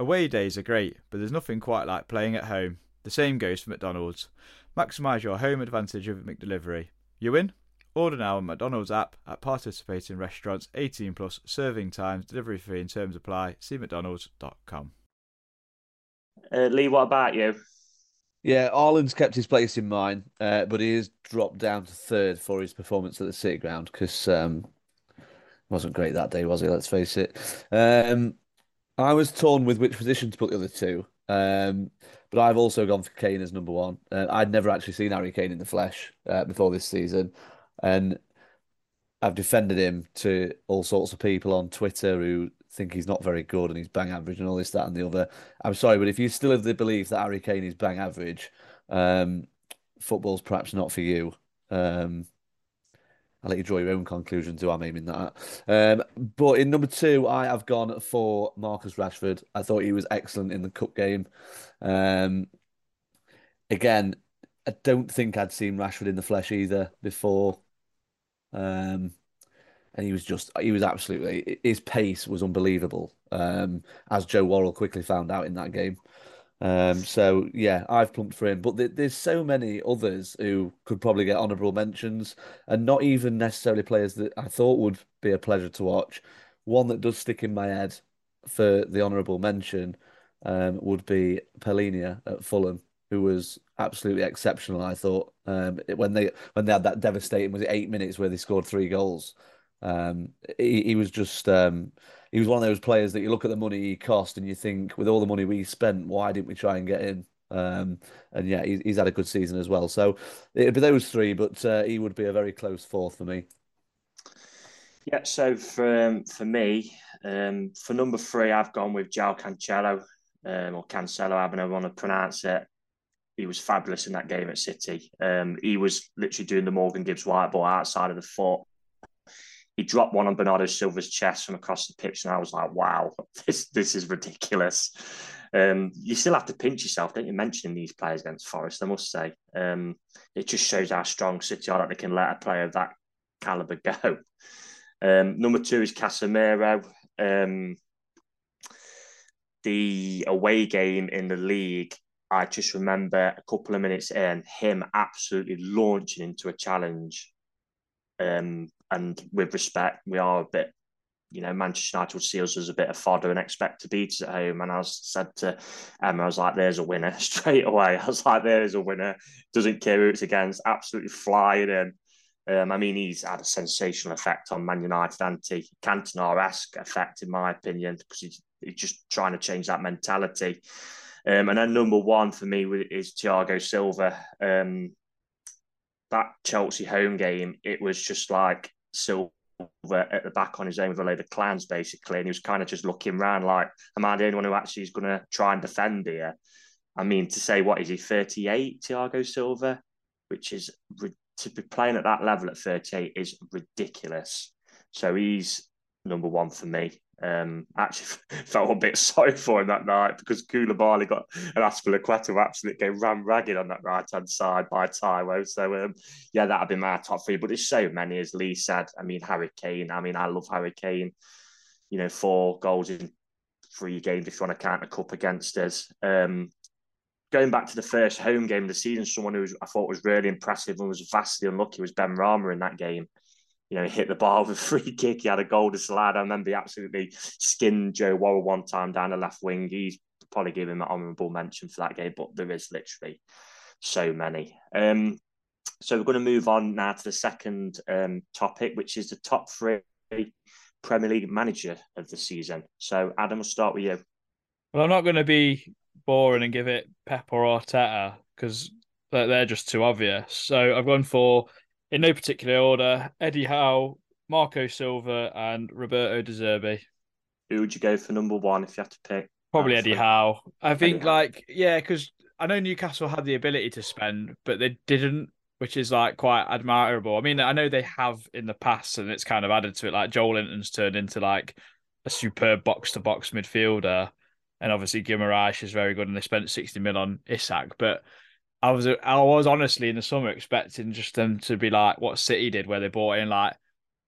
Away days are great, but there's nothing quite like playing at home. The same goes for McDonald's. Maximise your home advantage with McDelivery. You in? Order now on McDonald's app at participating restaurants 18 plus serving times, delivery fee and terms apply. See mcdonalds.com. Uh, Lee, what about you? Yeah, Haaland's kept his place in mine, uh, but he has dropped down to third for his performance at the City Ground because um, wasn't great that day, was he? Let's face it. Um, I was torn with which position to put the other two, um, but I've also gone for Kane as number one. Uh, I'd never actually seen Harry Kane in the flesh uh, before this season, and I've defended him to all sorts of people on Twitter who think he's not very good and he's bang average and all this, that, and the other. I'm sorry, but if you still have the belief that Harry Kane is bang average, um, football's perhaps not for you. Um, I'll let you draw your own conclusions who I'm aiming that at. Um, but in number two, I have gone for Marcus Rashford. I thought he was excellent in the cup game. Um, again, I don't think I'd seen Rashford in the flesh either before. Um, and he was just, he was absolutely, his pace was unbelievable, um, as Joe Worrall quickly found out in that game. Um, so yeah, I've plumped for him, but th there's so many others who could probably get honourable mentions, and not even necessarily players that I thought would be a pleasure to watch. One that does stick in my head for the honourable mention um, would be Palhinha at Fulham, who was absolutely exceptional. I thought um, when they when they had that devastating was it eight minutes where they scored three goals. Um, he, he was just um, he was one of those players that you look at the money he cost and you think, with all the money we spent, why didn't we try and get him? Um, and yeah, he's, he's had a good season as well. So it'd be those three, but uh, he would be a very close fourth for me. Yeah, so for um, for me, um, for number three, I've gone with João Cancelo, um, or Cancelo, I want to pronounce it. He was fabulous in that game at City. Um, he was literally doing the Morgan Gibbs-White ball outside of the foot. He dropped one on Bernardo Silva's chest from across the pitch, and I was like, "Wow, this this is ridiculous." Um, you still have to pinch yourself, don't you? Mentioning these players against Forest, I must say, um, it just shows how strong City are that they can let a player of that caliber go. Um, number two is Casemiro. Um, the away game in the league, I just remember a couple of minutes in, him absolutely launching into a challenge. Um, and with respect, we are a bit, you know, Manchester United see us as a bit of fodder and expect to beat us at home. And I was said to Emma, I was like, there's a winner straight away. I was like, there's a winner. Doesn't care who it's against, absolutely flying in. Um, I mean, he's had a sensational effect on Man United, anti Cantona esque effect, in my opinion, because he's, he's just trying to change that mentality. Um, and then number one for me is Thiago Silva. Um, that Chelsea home game, it was just like Silva at the back on his own with a load of clowns, basically. And he was kind of just looking around like, am I the only one who actually is going to try and defend here? I mean, to say, what is he, 38, Thiago Silva? Which is to be playing at that level at 38 is ridiculous. So he's number one for me. Um, actually felt a bit sorry for him that night because Koulibaly got an Azpilicueta absolutely getting ran ragged on that right hand side by Taiwo. So um, yeah, that'd be my top three. But there's so many, as Lee said. I mean, Harry Kane. I mean, I love Harry Kane. You know, four goals in three games if you want to count a cup against us. Um, going back to the first home game of the season, someone who was, I thought was really impressive and was vastly unlucky was Benrahma in that game you know, hit the bar with a free kick. He had a goal to slide. I remember he absolutely skinned Joe Worrall one time down the left wing. He's probably give him an honourable mention for that game, but there is literally so many. Um, so we're going to move on now to the second um, topic, which is the top three Premier League manager of the season. So Adam, we'll start with you. Well, I'm not going to be boring and give it Pep or Arteta because they're just too obvious. So I've gone for in no particular order, Eddie Howe, Marco Silva, and Roberto De Zerbi. Who would you go for number one if you had to pick? Probably Eddie Howe. I think, like, yeah, because I know Newcastle had the ability to spend, but they didn't, which is like quite admirable. I mean, I know they have in the past, and it's kind of added to it. Like Joelinton's turned into like a superb box to box midfielder, and obviously Guimaraes is very good, and they spent sixty mil on Isak, but I was I was honestly in the summer expecting just them to be like what City did, where they bought in like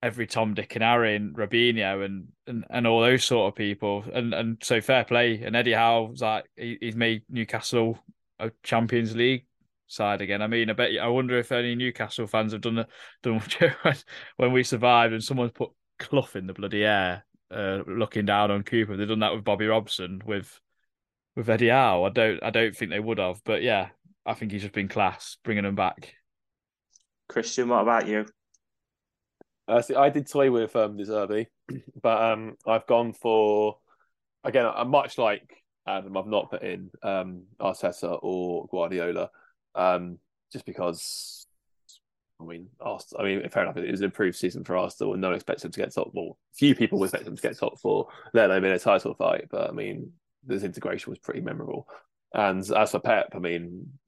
every Tom, Dick, and Harry and Robinho and, and and all those sort of people. And and so fair play. And Eddie Howe's like he, he's made Newcastle a Champions League side again. I mean, I bet you, I wonder if any Newcastle fans have done done when we survived and someone's put Clough in the bloody air, uh, looking down on Cooper. They've done that with Bobby Robson with with Eddie Howe. I don't I don't think they would have, but yeah, I think he's just been class bringing them back. Christian, what about you? Uh, see, I did toy with um, De Zerbi, but um, I've gone for again. I'm much like Adam. I've not put in um, Arteta or Guardiola, um, just because. I mean, Arsenal, I mean, fair enough. It was an improved season for Arsenal, and no one expected them to get top. Well, few people expect them to get top four, let alone in a title fight. But I mean, this integration was pretty memorable. And as for Pep, I mean,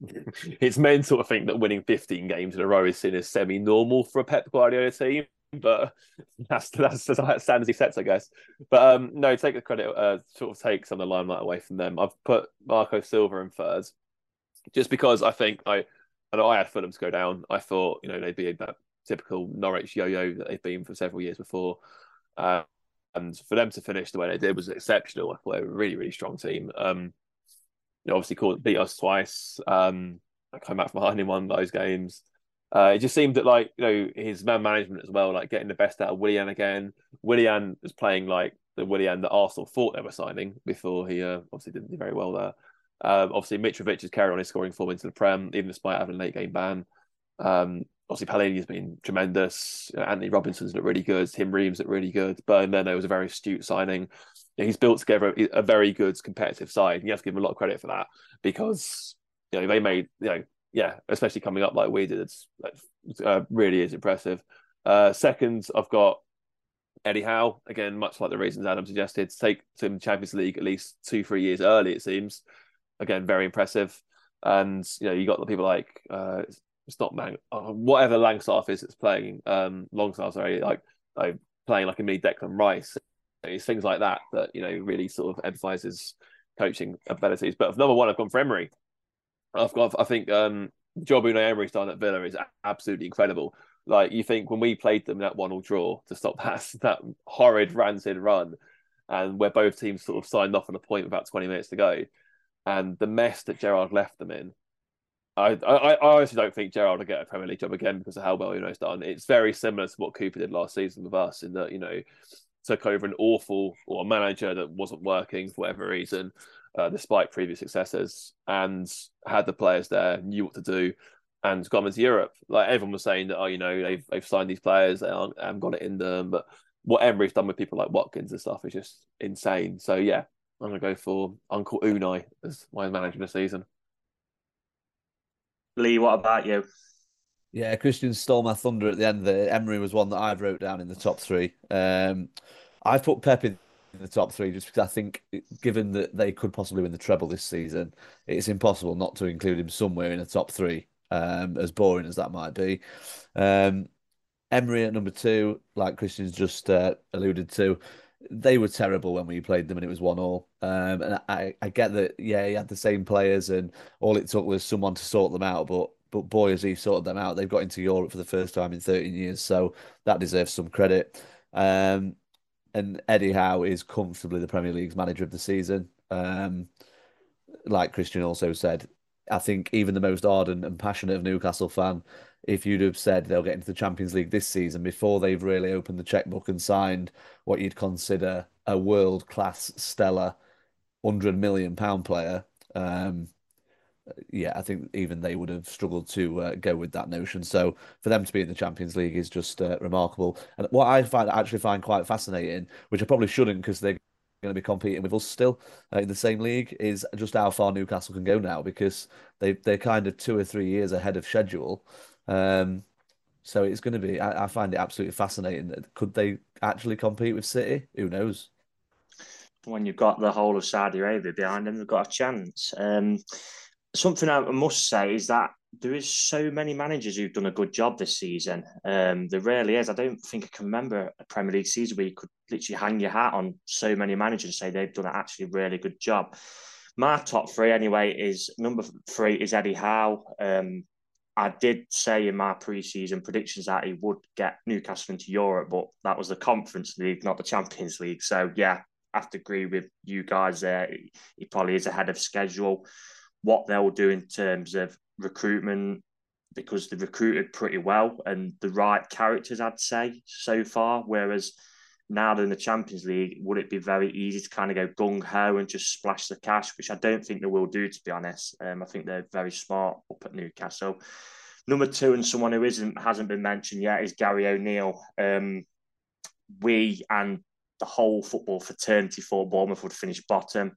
it's mental to think that winning 15 games in a row is seen as semi-normal for a Pep Guardiola team, but that's that's, that's standards he sets, I guess. But um, no, take the credit, uh, sort of take some of the limelight away from them. I've put Marco Silva in third, just because I think I, I know I had Fulham to go down. I thought you know they'd be that typical Norwich yo-yo that they've been for several years before. Uh, and for them to finish the way they did was exceptional. I thought they were a really, really strong team. Um, know, obviously called beat us twice. Um, I came back from behind in one of those games. Uh, it just seemed that like you know his man management as well, like getting the best out of Willian again. Willian was playing like the Willian that Arsenal thought they were signing before he uh, obviously didn't do very well there. Um, obviously Mitrovic has carried on his scoring form into the Prem, even despite having a late game ban. Um, obviously Palhinha has been tremendous. You know, Antonee Robinson's looked really good. Tim Ream's looked really good. There was a very astute signing he's built together a very good competitive side. You have to give him a lot of credit for that because you know they made you know yeah, especially coming up like we did. It's uh, really is impressive. Uh, second, I've got Eddie Howe again, much like the reasons Adam suggested, to take to the Champions League at least two three years early. It seems again very impressive. And you know you got the people like uh, it's not Man, uh, whatever Langstaff is that's playing um, Longstaff sorry like like playing like a mini Declan Rice it's things like that that you know really sort of emphasizes coaching abilities. But number one, I've gone for Emery. I've got, I think, um, the job Unai Emery's done at Villa is absolutely incredible. Like you think when we played them that one-all draw to stop that that horrid rancid run, and where both teams sort of signed off on a point about twenty minutes to go, and the mess that Gerrard left them in. I, I, I honestly don't think Gerrard will get a Premier League job again because of how well Unai's done. It's very similar to what Cooper did last season with us, in that you know took over an awful or a manager that wasn't working for whatever reason, uh, despite previous successes, and had the players there, knew what to do, and got them into Europe. Like everyone was saying that, oh, you know, they've they've signed these players, they aren't, haven't got it in them, but what Emery's done with people like Watkins and stuff is just insane. So yeah, I'm gonna go for Uncle Unai as my manager this season. Lee, what about you? Yeah, Christian stole my thunder at the end there. Emery was one that I've wrote down in the top three. Um, I've put Pep in the top three just because I think, given that they could possibly win the treble this season, it's impossible not to include him somewhere in the top three. um, as boring as that might be. Um, Emery at number two, like Christian's just uh, alluded to, they were terrible when we played them and it was one all. Um, and I, I get that, yeah, he had the same players and all it took was someone to sort them out, but but boy, has he sorted them out. They've got into Europe for the first time in 13 years, so that deserves some credit. Um, and Eddie Howe is comfortably the Premier League's manager of the season. Um, like Christian also said, I think even the most ardent and passionate of Newcastle fan, if you'd have said they'll get into the Champions League this season before they've really opened the checkbook and signed what you'd consider a world class stellar hundred million pound player, um, yeah, I think even they would have struggled to uh, go with that notion. So for them to be in the Champions League is just uh, remarkable. And what I find actually find quite fascinating, which I probably shouldn't because they're going to be competing with us still uh, in the same league, is just how far Newcastle can go now because they they're kind of two or three years ahead of schedule. Um, so it's going to be. I, I find it absolutely fascinating. Could they actually compete with City? Who knows? When you've got the whole of Saudi Arabia behind them, they've got a chance. Um, something I must say is that there is so many managers who've done a good job this season. Um, there really is. I don't think I can remember a Premier League season where you could literally hang your hat on so many managers and say they've done an actually really good job. My top three, anyway, is number three is Eddie Howe. Um, I did say in my preseason predictions that he would get Newcastle into Europe, but that was the Conference League, not the Champions League. So yeah, I have to agree with you guys there. He probably is ahead of schedule what they'll do in terms of recruitment because they've recruited pretty well and the right characters, I'd say, so far. Whereas now they're in the Champions League, would it be very easy to kind of go gung ho and just splash the cash, which I don't think they will do, to be honest. Um, I think they're very smart up at Newcastle. Number two, and someone who isn't hasn't been mentioned yet, is Gary O'Neill. Um, we and the whole football fraternity for Bournemouth would finish bottom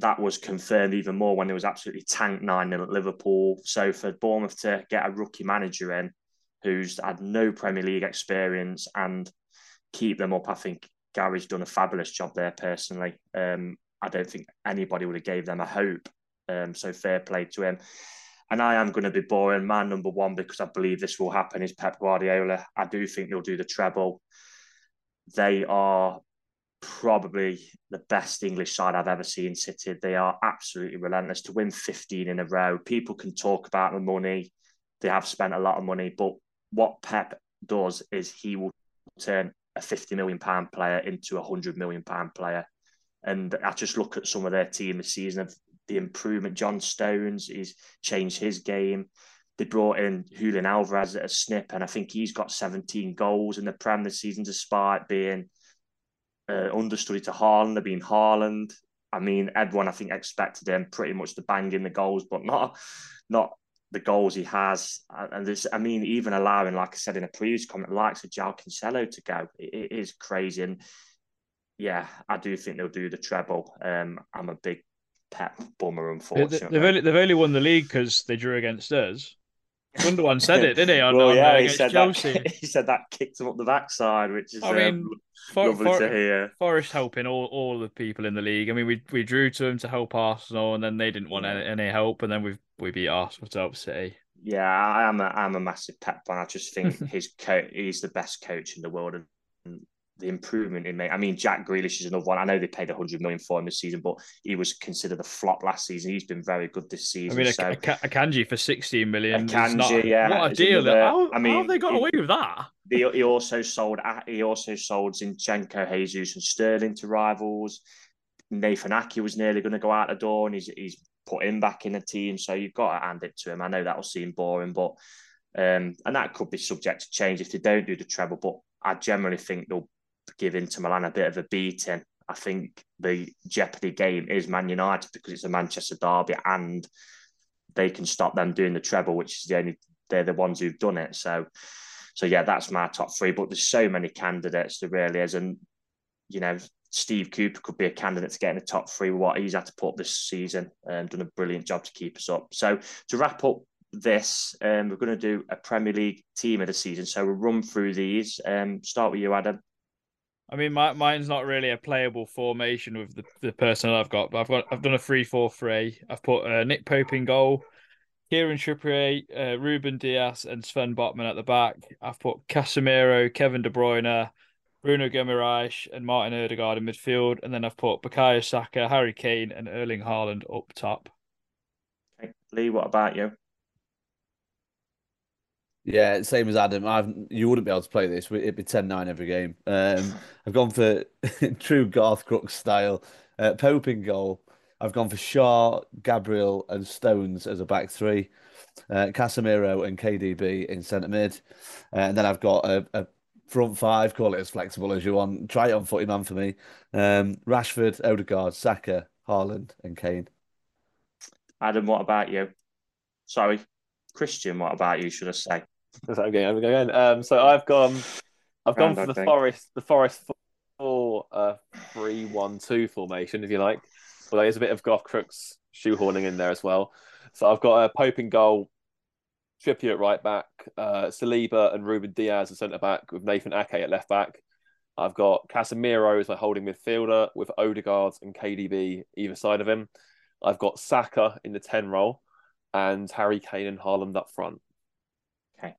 that was confirmed even more when there was absolutely tanked 9 0 at Liverpool. So for Bournemouth to get a rookie manager in who's had no Premier League experience and keep them up, I think Gary's done a fabulous job there personally. Um, I don't think anybody would have gave them a hope. Um, so fair play to him. And I am going to be boring. My number one, because I believe this will happen, is Pep Guardiola. I do think they'll do the treble. They are probably the best English side I've ever seen City. They are absolutely relentless to win 15 in a row. People can talk about the money. They have spent a lot of money, but what Pep does is he will turn a 50 million pound player into a 100 million pound player. And I just look at some of their team this season of the improvement. John Stones, he's changed his game. They brought in Julian Alvarez at a snip, and I think he's got 17 goals in the Prem this season, despite being uh, understudy to Haaland. They've been Haaland. I mean, everyone I think expected him pretty much to bang in the goals, but not not the goals he has. And this, I mean, even allowing, like I said in a previous comment, likes of João Cancelo to go, it, it is crazy. And yeah, I do think they'll do the treble. Um, I'm a big Pep bummer, unfortunately. They've only, they've only won the league because they drew against us. Gundogan said it, didn't he? On, well, on, uh, he said Chelsea. that. He said that kicked him up the backside, which is I mean, um, For, lovely For- to hear. Forest helping all, all the people in the league. I mean, we we drew to them to help Arsenal, and then they didn't want any, any help, and then we we beat Arsenal to help City. Yeah, I am a I'm a massive Pep fan. I just think his coach he's the best coach in the world, and the improvement in made. I mean, Jack Grealish is another one. I know they paid 100 million for him this season, but he was considered a flop last season. He's been very good this season. I mean, a, so a, a Kanji for 16 million. is Akanji, not, yeah, what a deal! another- how, I how mean, have they got he- away with that? he, he also sold he also sold Zinchenko, Jesus, and Sterling to rivals. Nathan Ake was nearly going to go out the door, and he's he's put him back in the team. So you've got to hand it to him. I know that'll seem boring, but um, and that could be subject to change if they don't do the treble. But I generally think they'll give Inter Milan a bit of a beating. I think the jeopardy game is Man United because it's a Manchester derby and they can stop them doing the treble, which is the only they're the ones who've done it. So, so yeah, that's my top three. But there's so many candidates there really is, and you know, Steve Cooper could be a candidate to get in the top three what he's had to put up this season and done a brilliant job to keep us up. So to wrap up this, um, we're going to do a Premier League team of the season. So we'll run through these. Um, start with you, Adam. I mean, my, mine's not really a playable formation with the, the personnel I've got, but I've got I've done a three four three. I've put uh, Nick Pope in goal, Kieran Trippier, uh, Ruben Dias, and Sven Botman at the back. I've put Casemiro, Kevin De Bruyne, Bruno Guimaraes, and Martin Odegaard in midfield, and then I've put Bukayo Saka, Harry Kane, and Erling Haaland up top. Okay. Lee, what about you? Yeah, same as Adam. I've you wouldn't be able to play this. It'd be 10-9 every game. Um, I've gone for true Garth Crooks style. Uh, Pope in goal. I've gone for Shaw, Gabriel, and Stones as a back three. Uh, Casemiro and KDB in centre mid. Uh, and then I've got a, a, front five, call it as flexible as you want. Try it on footy man for me. Um, Rashford, Odegaard, Saka, Haaland, and Kane. Adam, what about you? Sorry, Christian, what about you? Should I say? Is that okay? I'm going. Um, so I've gone. I've gone for the forest. The forest four, uh, three, one, two formation, if you like. Well, there's a bit of Garth Crooks shoehorning in there as well. So I've got a Pope in goal, Trippier at right back, uh, Saliba and Ruben Dias at centre back with Nathan Ake at left back. I've got Casemiro as my holding midfielder with Odegaard and KDB either side of him. I've got Saka in the 10 role and Harry Kane and Haaland up front. Okay.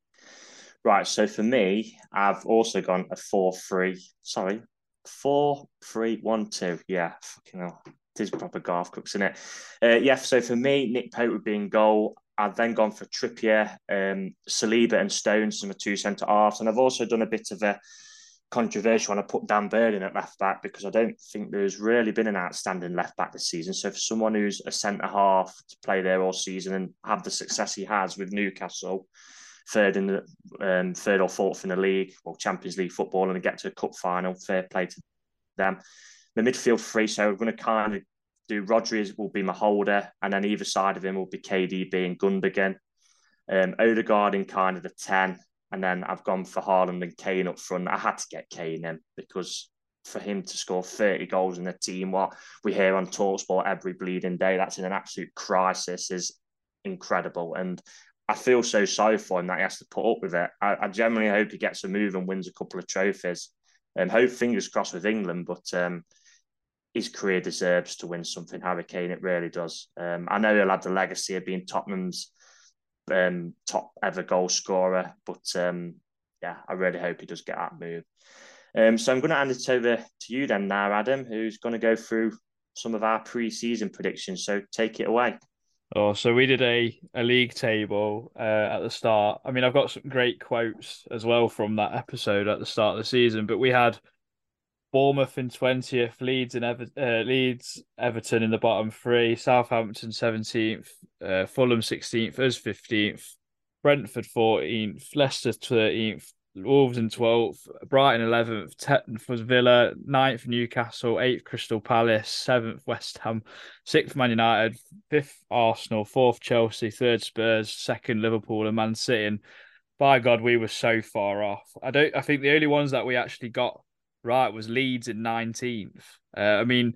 Right. So for me, I've also gone a 4 3. Sorry. 4 3 1 2. Yeah. Fucking hell. It is proper Garth Crooks, isn't it? Uh, yeah. So for me, Nick Pope would be in goal. I've then gone for Trippier, um, Saliba, and Stones as my two centre halves. And I've also done a bit of a controversial one. I put Dan Burn in at left back because I don't think there's really been an outstanding left back this season. So for someone who's a centre half to play there all season and have the success he has with Newcastle, third in the um, third or fourth in the league or Champions League football, and get to a cup final, fair play to them. The midfield three, so we're going to kind of do Rodri will be my holder, and then either side of him will be KDB and Gundogan. Um, Odegaard in kind of the 10, and then I've gone for Haaland and Kane up front. I had to get Kane in because for him to score 30 goals in a team, what we hear on Talksport every bleeding day, that's in an absolute crisis, is incredible. And I feel so sorry for him that he has to put up with it. I, I genuinely hope he gets a move and wins a couple of trophies. And hope fingers crossed with England, but um, his career deserves to win something. Harry Kane, it really does. Um, I know he'll have the legacy of being Tottenham's um, top ever goal scorer. But um, yeah, I really hope he does get that move. Um, so I'm going to hand it over to you then now, Adam, who's going to go through some of our pre-season predictions. So take it away. Oh, so we did a, a league table uh, at the start. I mean, I've got some great quotes as well from that episode at the start of the season, but we had Bournemouth in 20th, Leeds and Ever- uh, Leeds, Everton in the bottom three, Southampton 17th, uh, Fulham 16th, us 15th, Brentford 14th, Leicester 13th, Wolves in 12th, Brighton 11th, 10th was Villa, 9th Newcastle, 8th Crystal Palace, 7th West Ham, 6th Man United, 5th Arsenal, 4th Chelsea, 3rd Spurs, 2nd Liverpool and Man City. And by God, we were so far off. I don't. I think the only ones that we actually got right was Leeds in 19th. Uh, I mean,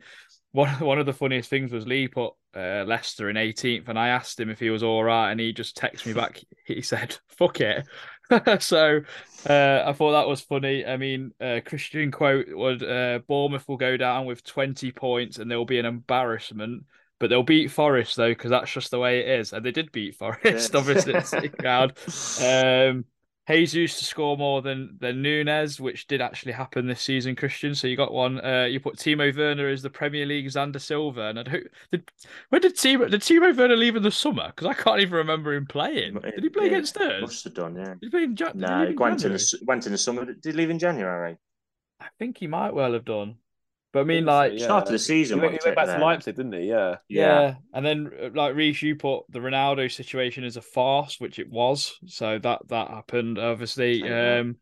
one one of the funniest things was Lee put uh, Leicester in 18th, and I asked him if he was all right, and he just texted me back. He said, "Fuck it." so uh, I thought that was funny. I mean, uh, Christian quote would uh, Bournemouth will go down with 20 points, and there will be an embarrassment. But they'll beat Forest though, because that's just the way it is, and they did beat Forest, obviously. Crowd. Um, Jesus to score more than than Núñez, which did actually happen this season, Christian. So you got one. Uh, you put Timo Werner as the Premier League Xander Silva, and I don't. Did, when did Timo did Timo Werner leave in the summer? Because I can't even remember him playing. Did he play Yeah, against us? Must have done, yeah. Did he play in did No, he in went in, the, went in the summer. Did he leave in January? I think he might well have done. But I mean, think like, yeah. Start of the season. He went, he went it, back to? Leipzig, didn't he? Yeah. Yeah. and then uh, like Reiss, you put the Ronaldo situation as a farce, which it was. So that that happened. Obviously, um,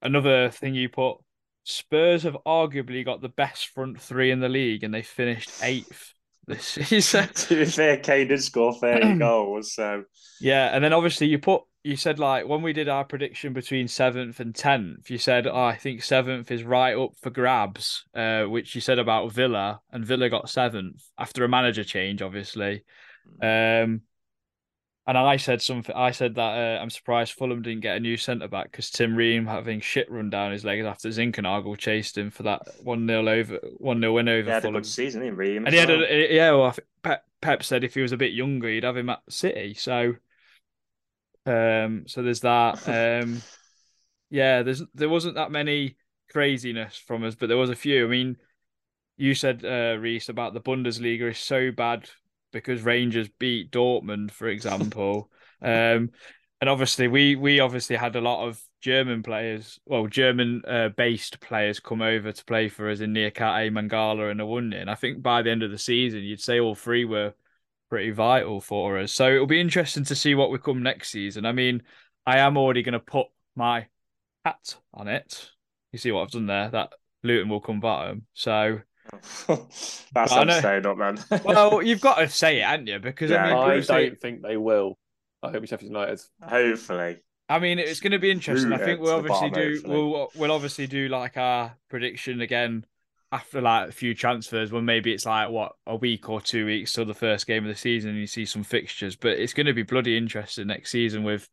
another thing you put: Spurs have arguably got the best front three in the league, and they finished eighth this season. to be fair, Kane did score 30 goals, so Yeah, and then obviously you put you said like when we did our prediction between seventh and tenth, you said oh, I think seventh is right up for grabs, uh, which you said about Villa, and Villa got seventh after a manager change, obviously. Um, and I said something. I said that uh, I'm surprised Fulham didn't get a new centre back because Tim Ream having shit run down his legs after Zinckernagel chased him for that one 0 over one 0 win over he had a good season in Ream. And he had a, yeah, well, Pep, Pep said if he was a bit younger, he'd have him at City. So, um, so there's that. Um, yeah, there's there wasn't that many craziness from us, but there was a few. I mean, you said uh, Reiss about the Bundesliga is so bad because Rangers beat Dortmund, for example. um, and obviously, we we obviously had a lot of German players, well, German uh, based players come over to play for us in Niakhaté, Mangala, and Awoniyi. And I think by the end of the season, you'd say all three were pretty vital for us. So it'll be interesting to see what we come next season. I mean, I am already going to put my hat on it. You see what I've done there? That Luton will come bottom. So that's I'm saying up, man. well, you've got to say it, haven't you? Because yeah, I, mean, I don't say... think they will. I hope Sheffield United. Hopefully. I mean, it's going to be interesting. I think we'll obviously do. We'll we'll obviously do like our prediction again after like a few transfers. When maybe it's like what a week or two weeks till the first game of the season, and you see some fixtures. But it's going to be bloody interesting next season with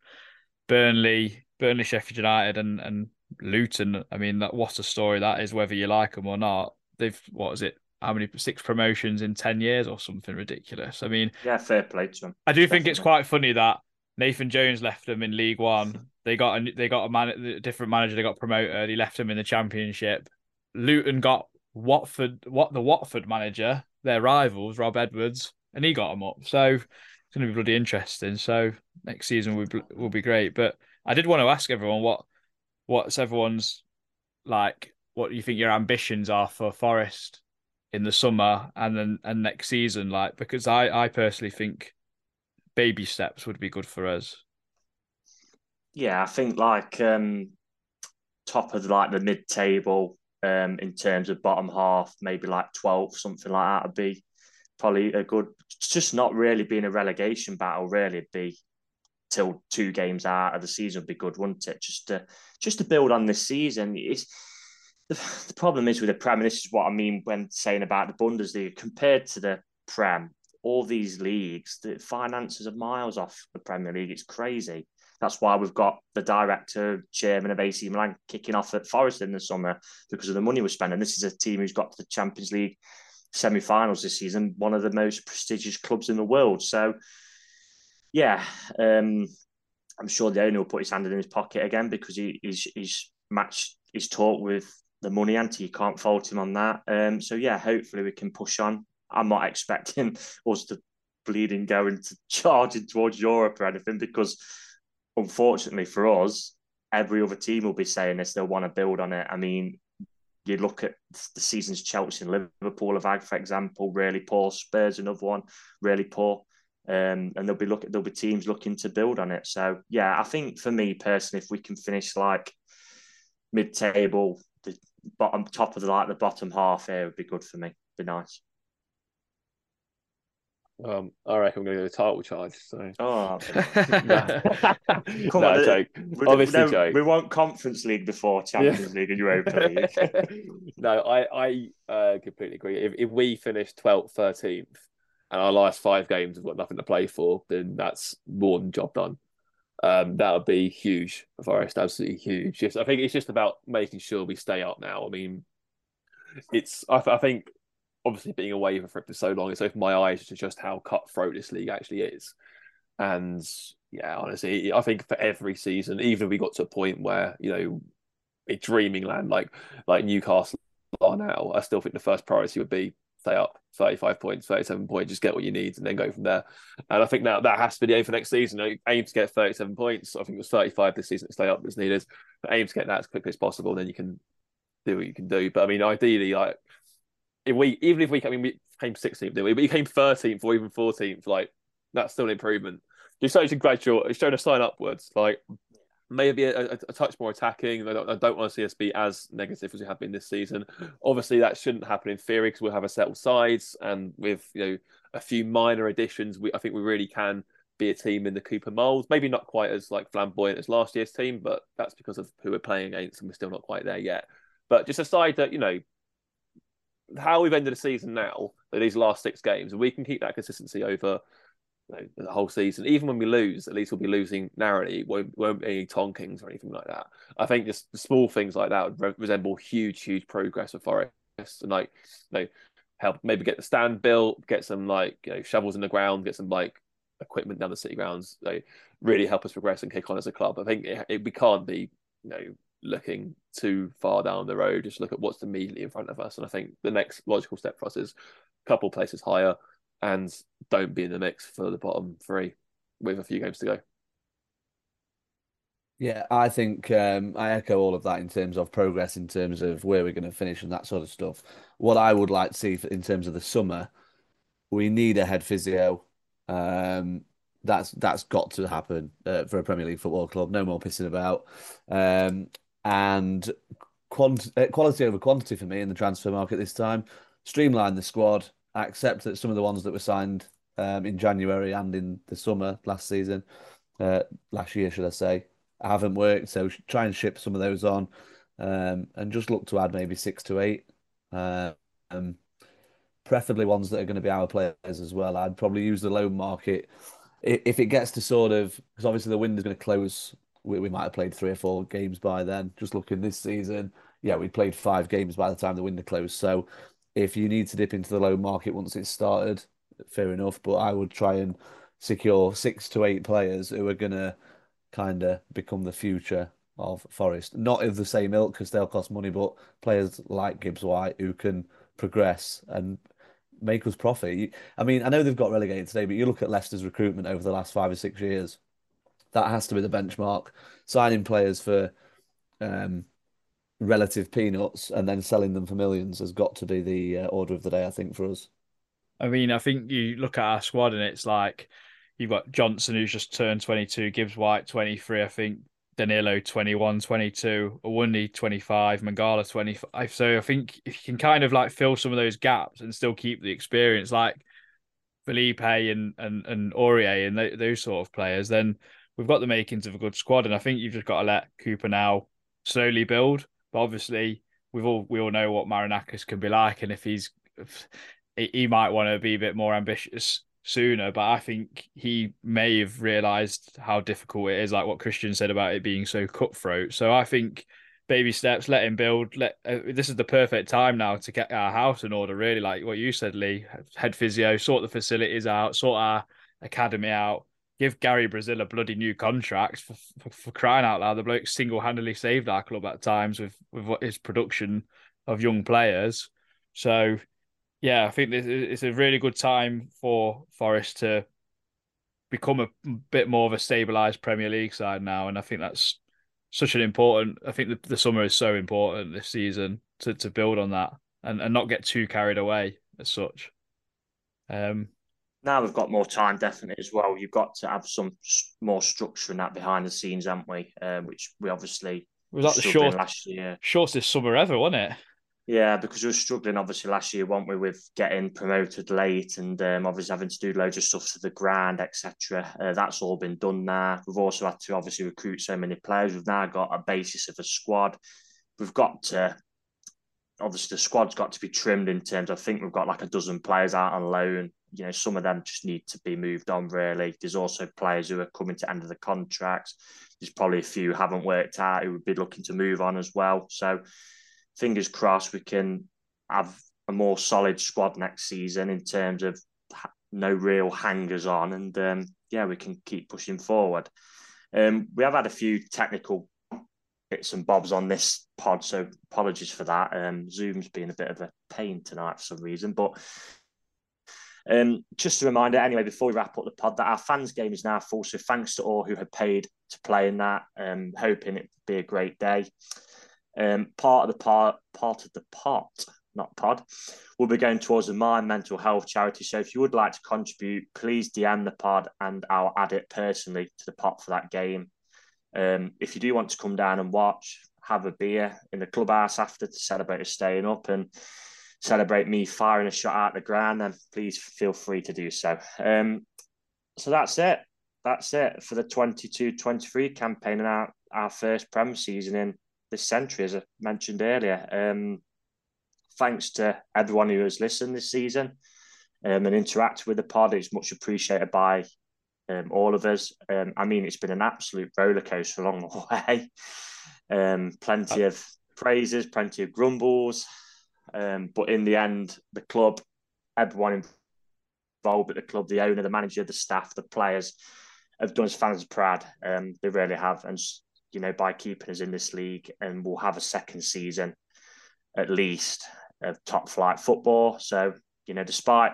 Burnley, Burnley, Sheffield United, and and Luton. I mean, that what a story that is. Whether you like them or not, they've what is it? How many six promotions in ten years or something ridiculous? I mean, yeah, fair play to them. I do Definitely. think it's quite funny that Nathan Jones left them in League One. They got a they got a man a different manager. They got promoted. He left them in the Championship. Luton got Watford, what the Watford manager, their rivals, Rob Edwards, and he got them up. So it's going to be bloody interesting. So next season will be, will be great. But I did want to ask everyone what what's everyone's like. What do you think your ambitions are for Forest in the summer and then and next season? Like because I I personally think baby steps would be good for us. Yeah, I think like um, top of like the mid table um, in terms of bottom half, maybe like 12, something like that would be probably a good. Just not really being a relegation battle. Really, it'd be till two games out of the season would be good, wouldn't it? Just to just to build on this season. It's the, the problem is with the Prem, and this is what I mean when saying about the Bundesliga compared to the Prem all these leagues, the finances are miles off the Premier League. It's crazy. That's why we've got the director, chairman of AC Milan kicking off at Forest in the summer because of the money we're spending. This is a team who's got to the Champions League semi-finals this season, one of the most prestigious clubs in the world. So, yeah, um, I'm sure the owner will put his hand in his pocket again because he, he's he's matched his talk with the money, ante. you can't fault him on that. Um, so yeah, hopefully we can push on I'm not expecting us to bleeding go into charging towards Europe or anything because unfortunately for us, every other team will be saying this. They'll want to build on it. I mean, you look at the seasons Chelsea and Liverpool have had, for example, really poor. Spurs another one, really poor. Um, and there'll be look there'll be teams looking to build on it. So yeah, I think for me personally, if we can finish like mid table, the bottom top of the like the bottom half here would be good for me. Be nice. Um, I reckon I'm going to go title charge. So, oh, come no, on, joke. We, Obviously, no, joke. We want Conference League before Champions yeah. League and Europa League. no, I I uh, completely agree. If if we finish 12th, 13th, and our last five games have got nothing to play for, then that's more than job done. Um, that would be huge for Forest, absolutely huge. Just, I think it's just about making sure we stay up now. I mean, it's I, I think obviously being away for it for so long, it's opened my eyes to just how cutthroat this league actually is. And yeah, honestly, I think for every season, even if we got to a point where you know, a dreaming land like like Newcastle are now, I still think the first priority would be stay up 35 points, 37 points, just get what you need and then go from there. And I think now that has to be the aim for next season. You know, aim to get 37 points. I think it was 35 this season to stay up as needed. But aim to get that as quickly as possible, and then you can do what you can do. But I mean, ideally, like if we even if we I mean we came 16th, did we? But you came 13th or even 14th, like that's still an improvement. Just such a gradual. It's showing a sign upwards. Like maybe a, a, a touch more attacking. I don't, I don't, want to see us be as negative as we have been this season. Obviously, that shouldn't happen in theory because we'll have a settled sides, and with you know a few minor additions, we I think we really can be a team in the Cooper mould. Maybe not quite as like flamboyant as last year's team, but that's because of who we're playing against, and we're still not quite there yet. But just a side that you know how we've ended the season now, these last six games, and we can keep that consistency over you know, the whole season. Even when we lose, at least we'll be losing narrowly. Won't won't be any tonkings or anything like that. I think just small things like that would re- resemble huge, huge progress for Forest. And like, you know, help maybe get the stand built, get some like you know, shovels in the ground, get some like equipment down the city grounds. Like, really help us progress and kick on as a club. I think it, it, we can't be you know looking too far down the road. Just look at what's immediately in front of us. And I think the next logical step for us is a couple places higher and don't be in the mix for the bottom three with a few games to go. Yeah, I think um, I echo all of that in terms of progress, in terms of where we're going to finish and that sort of stuff. What I would like to see in terms of the summer, we need a head physio. Um, that's that's got to happen uh, for a Premier League football club. No more pissing about. Um, and quant- uh, quality over quantity for me in the transfer market this time. Streamline the squad. Accept that some of the ones that were signed um, in January and in the summer last season, uh, last year, should I say, haven't worked. So try and ship some of those on, um, and just look to add maybe six to eight. Um, preferably ones that are going to be our players as well. I'd probably use the loan market if it gets to sort of because obviously the window is going to close. We, we might have played three or four games by then. Just looking this season, yeah, we played five games by the time the window closed. So if you need to dip into the loan market once it's started, fair enough. But I would try and secure six to eight players who are going to kind of become the future of Forest. Not of the same ilk because they'll cost money, but players like Gibbs White who can progress and make us profit. I mean, I know they've got relegated today, but you look at Leicester's recruitment over the last five or six years. That has to be the benchmark. Signing players for um, relative peanuts and then selling them for millions has got to be the uh, order of the day, I think, for us. I mean, I think you look at our squad and it's like You've got Johnson, who's just turned 22, Gibbs White, 23, I think, Danilo, 21, 22, Awoniyi, 25, Mangala, 25. So I think if you can kind of like fill some of those gaps and still keep the experience, like Felipe and and and Aurier and th- those sort of players, then we've got the makings of a good squad. And I think you've just got to let Cooper now slowly build. But obviously, we've all we all know what Marinakis can be like, and if he's if, he might want to be a bit more ambitious sooner, but I think he may have realised how difficult it is, like what Christian said about it being so cutthroat. So I think baby steps, let him build. Let uh, this is the perfect time now to get our house in order. Really, like what you said, Lee. Head physio, sort the facilities out, sort our academy out. Give Gary Brazil a bloody new contract for, for, for crying out loud. The bloke single handedly saved our club at times with with what his production of young players. So yeah, I think it's a really good time for Forest to become a bit more of a stabilized Premier League side now, and I think that's such an important. I think the, the summer is so important this season to to build on that and, and not get too carried away as such. Um, now we've got more time, definitely as well. You've got to have some more structure in that behind the scenes, haven't we? Um, which we obviously it was like the short, last year, shortest summer ever, wasn't it? Yeah, because we were struggling obviously last year, weren't we, with getting promoted late and um, obviously having to do loads of stuff to the ground, etc. Uh, that's all been done now. We've also had to obviously recruit so many players. We've now got a basis of a squad. We've got to obviously the squad's got to be trimmed in terms. I think we've got like a dozen players out on loan. You know, some of them just need to be moved on. Really, there's also players who are coming to end of the contracts. There's probably a few who haven't worked out who would be looking to move on as well. So fingers crossed we can have a more solid squad next season in terms of no real hangers on, and um, yeah, we can keep pushing forward. Um, we have had a few technical bits and bobs on this pod, so apologies for that. Um, Zoom's been a bit of a pain tonight for some reason, but um, just a reminder, anyway, before we wrap up the pod, that our fans game is now full. So thanks to all who had paid to play in that. Um, hoping it be a great day. Um, part of the part part of the pot, not pod, will be going towards the Mind Mental Health charity. So if you would like to contribute, please DM the pod and I'll add it personally to the pot for that game. Um, if you do want to come down and watch, have a beer in the clubhouse after to celebrate us staying up and celebrate me firing a shot out the ground, then please feel free to do so. Um, so that's it. That's it for the 22-23 campaign and our, our first Prem season in this century, as I mentioned earlier. Um, thanks to everyone who has listened this season um, and interacted with the pod. It's much appreciated by um, all of us. Um, I mean, it's been an absolute roller coaster along the way. Um, plenty of praises, plenty of grumbles. Um, but in the end, the club, everyone involved at the club, the owner, the manager, the staff, the players, have done us fans proud. Um, they really have, and you know, by keeping us in this league, and we'll have a second season at least of top flight football. So you know, despite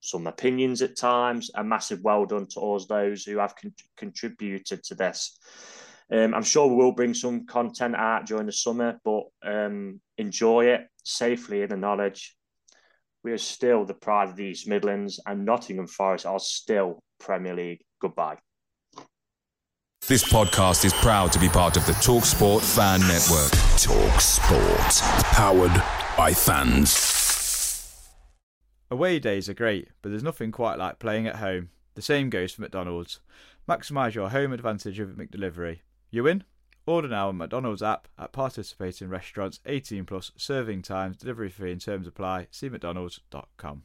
some opinions at times, a massive well done to all those who have con- contributed to this. Um, I'm sure we will bring some content out during the summer, but um, enjoy it safely in the knowledge we are still the pride of the East Midlands, and Nottingham Forest are still Premier League. Goodbye. This podcast is proud to be part of the TalkSport Fan Network. TalkSport, powered by fans. Away days are great, but there's nothing quite like playing at home. The same goes for McDonald's. Maximise your home advantage with McDelivery. You win? Order now on McDonald's app at participating restaurants 18 plus serving times, delivery fee and terms apply. See McDonald's.com.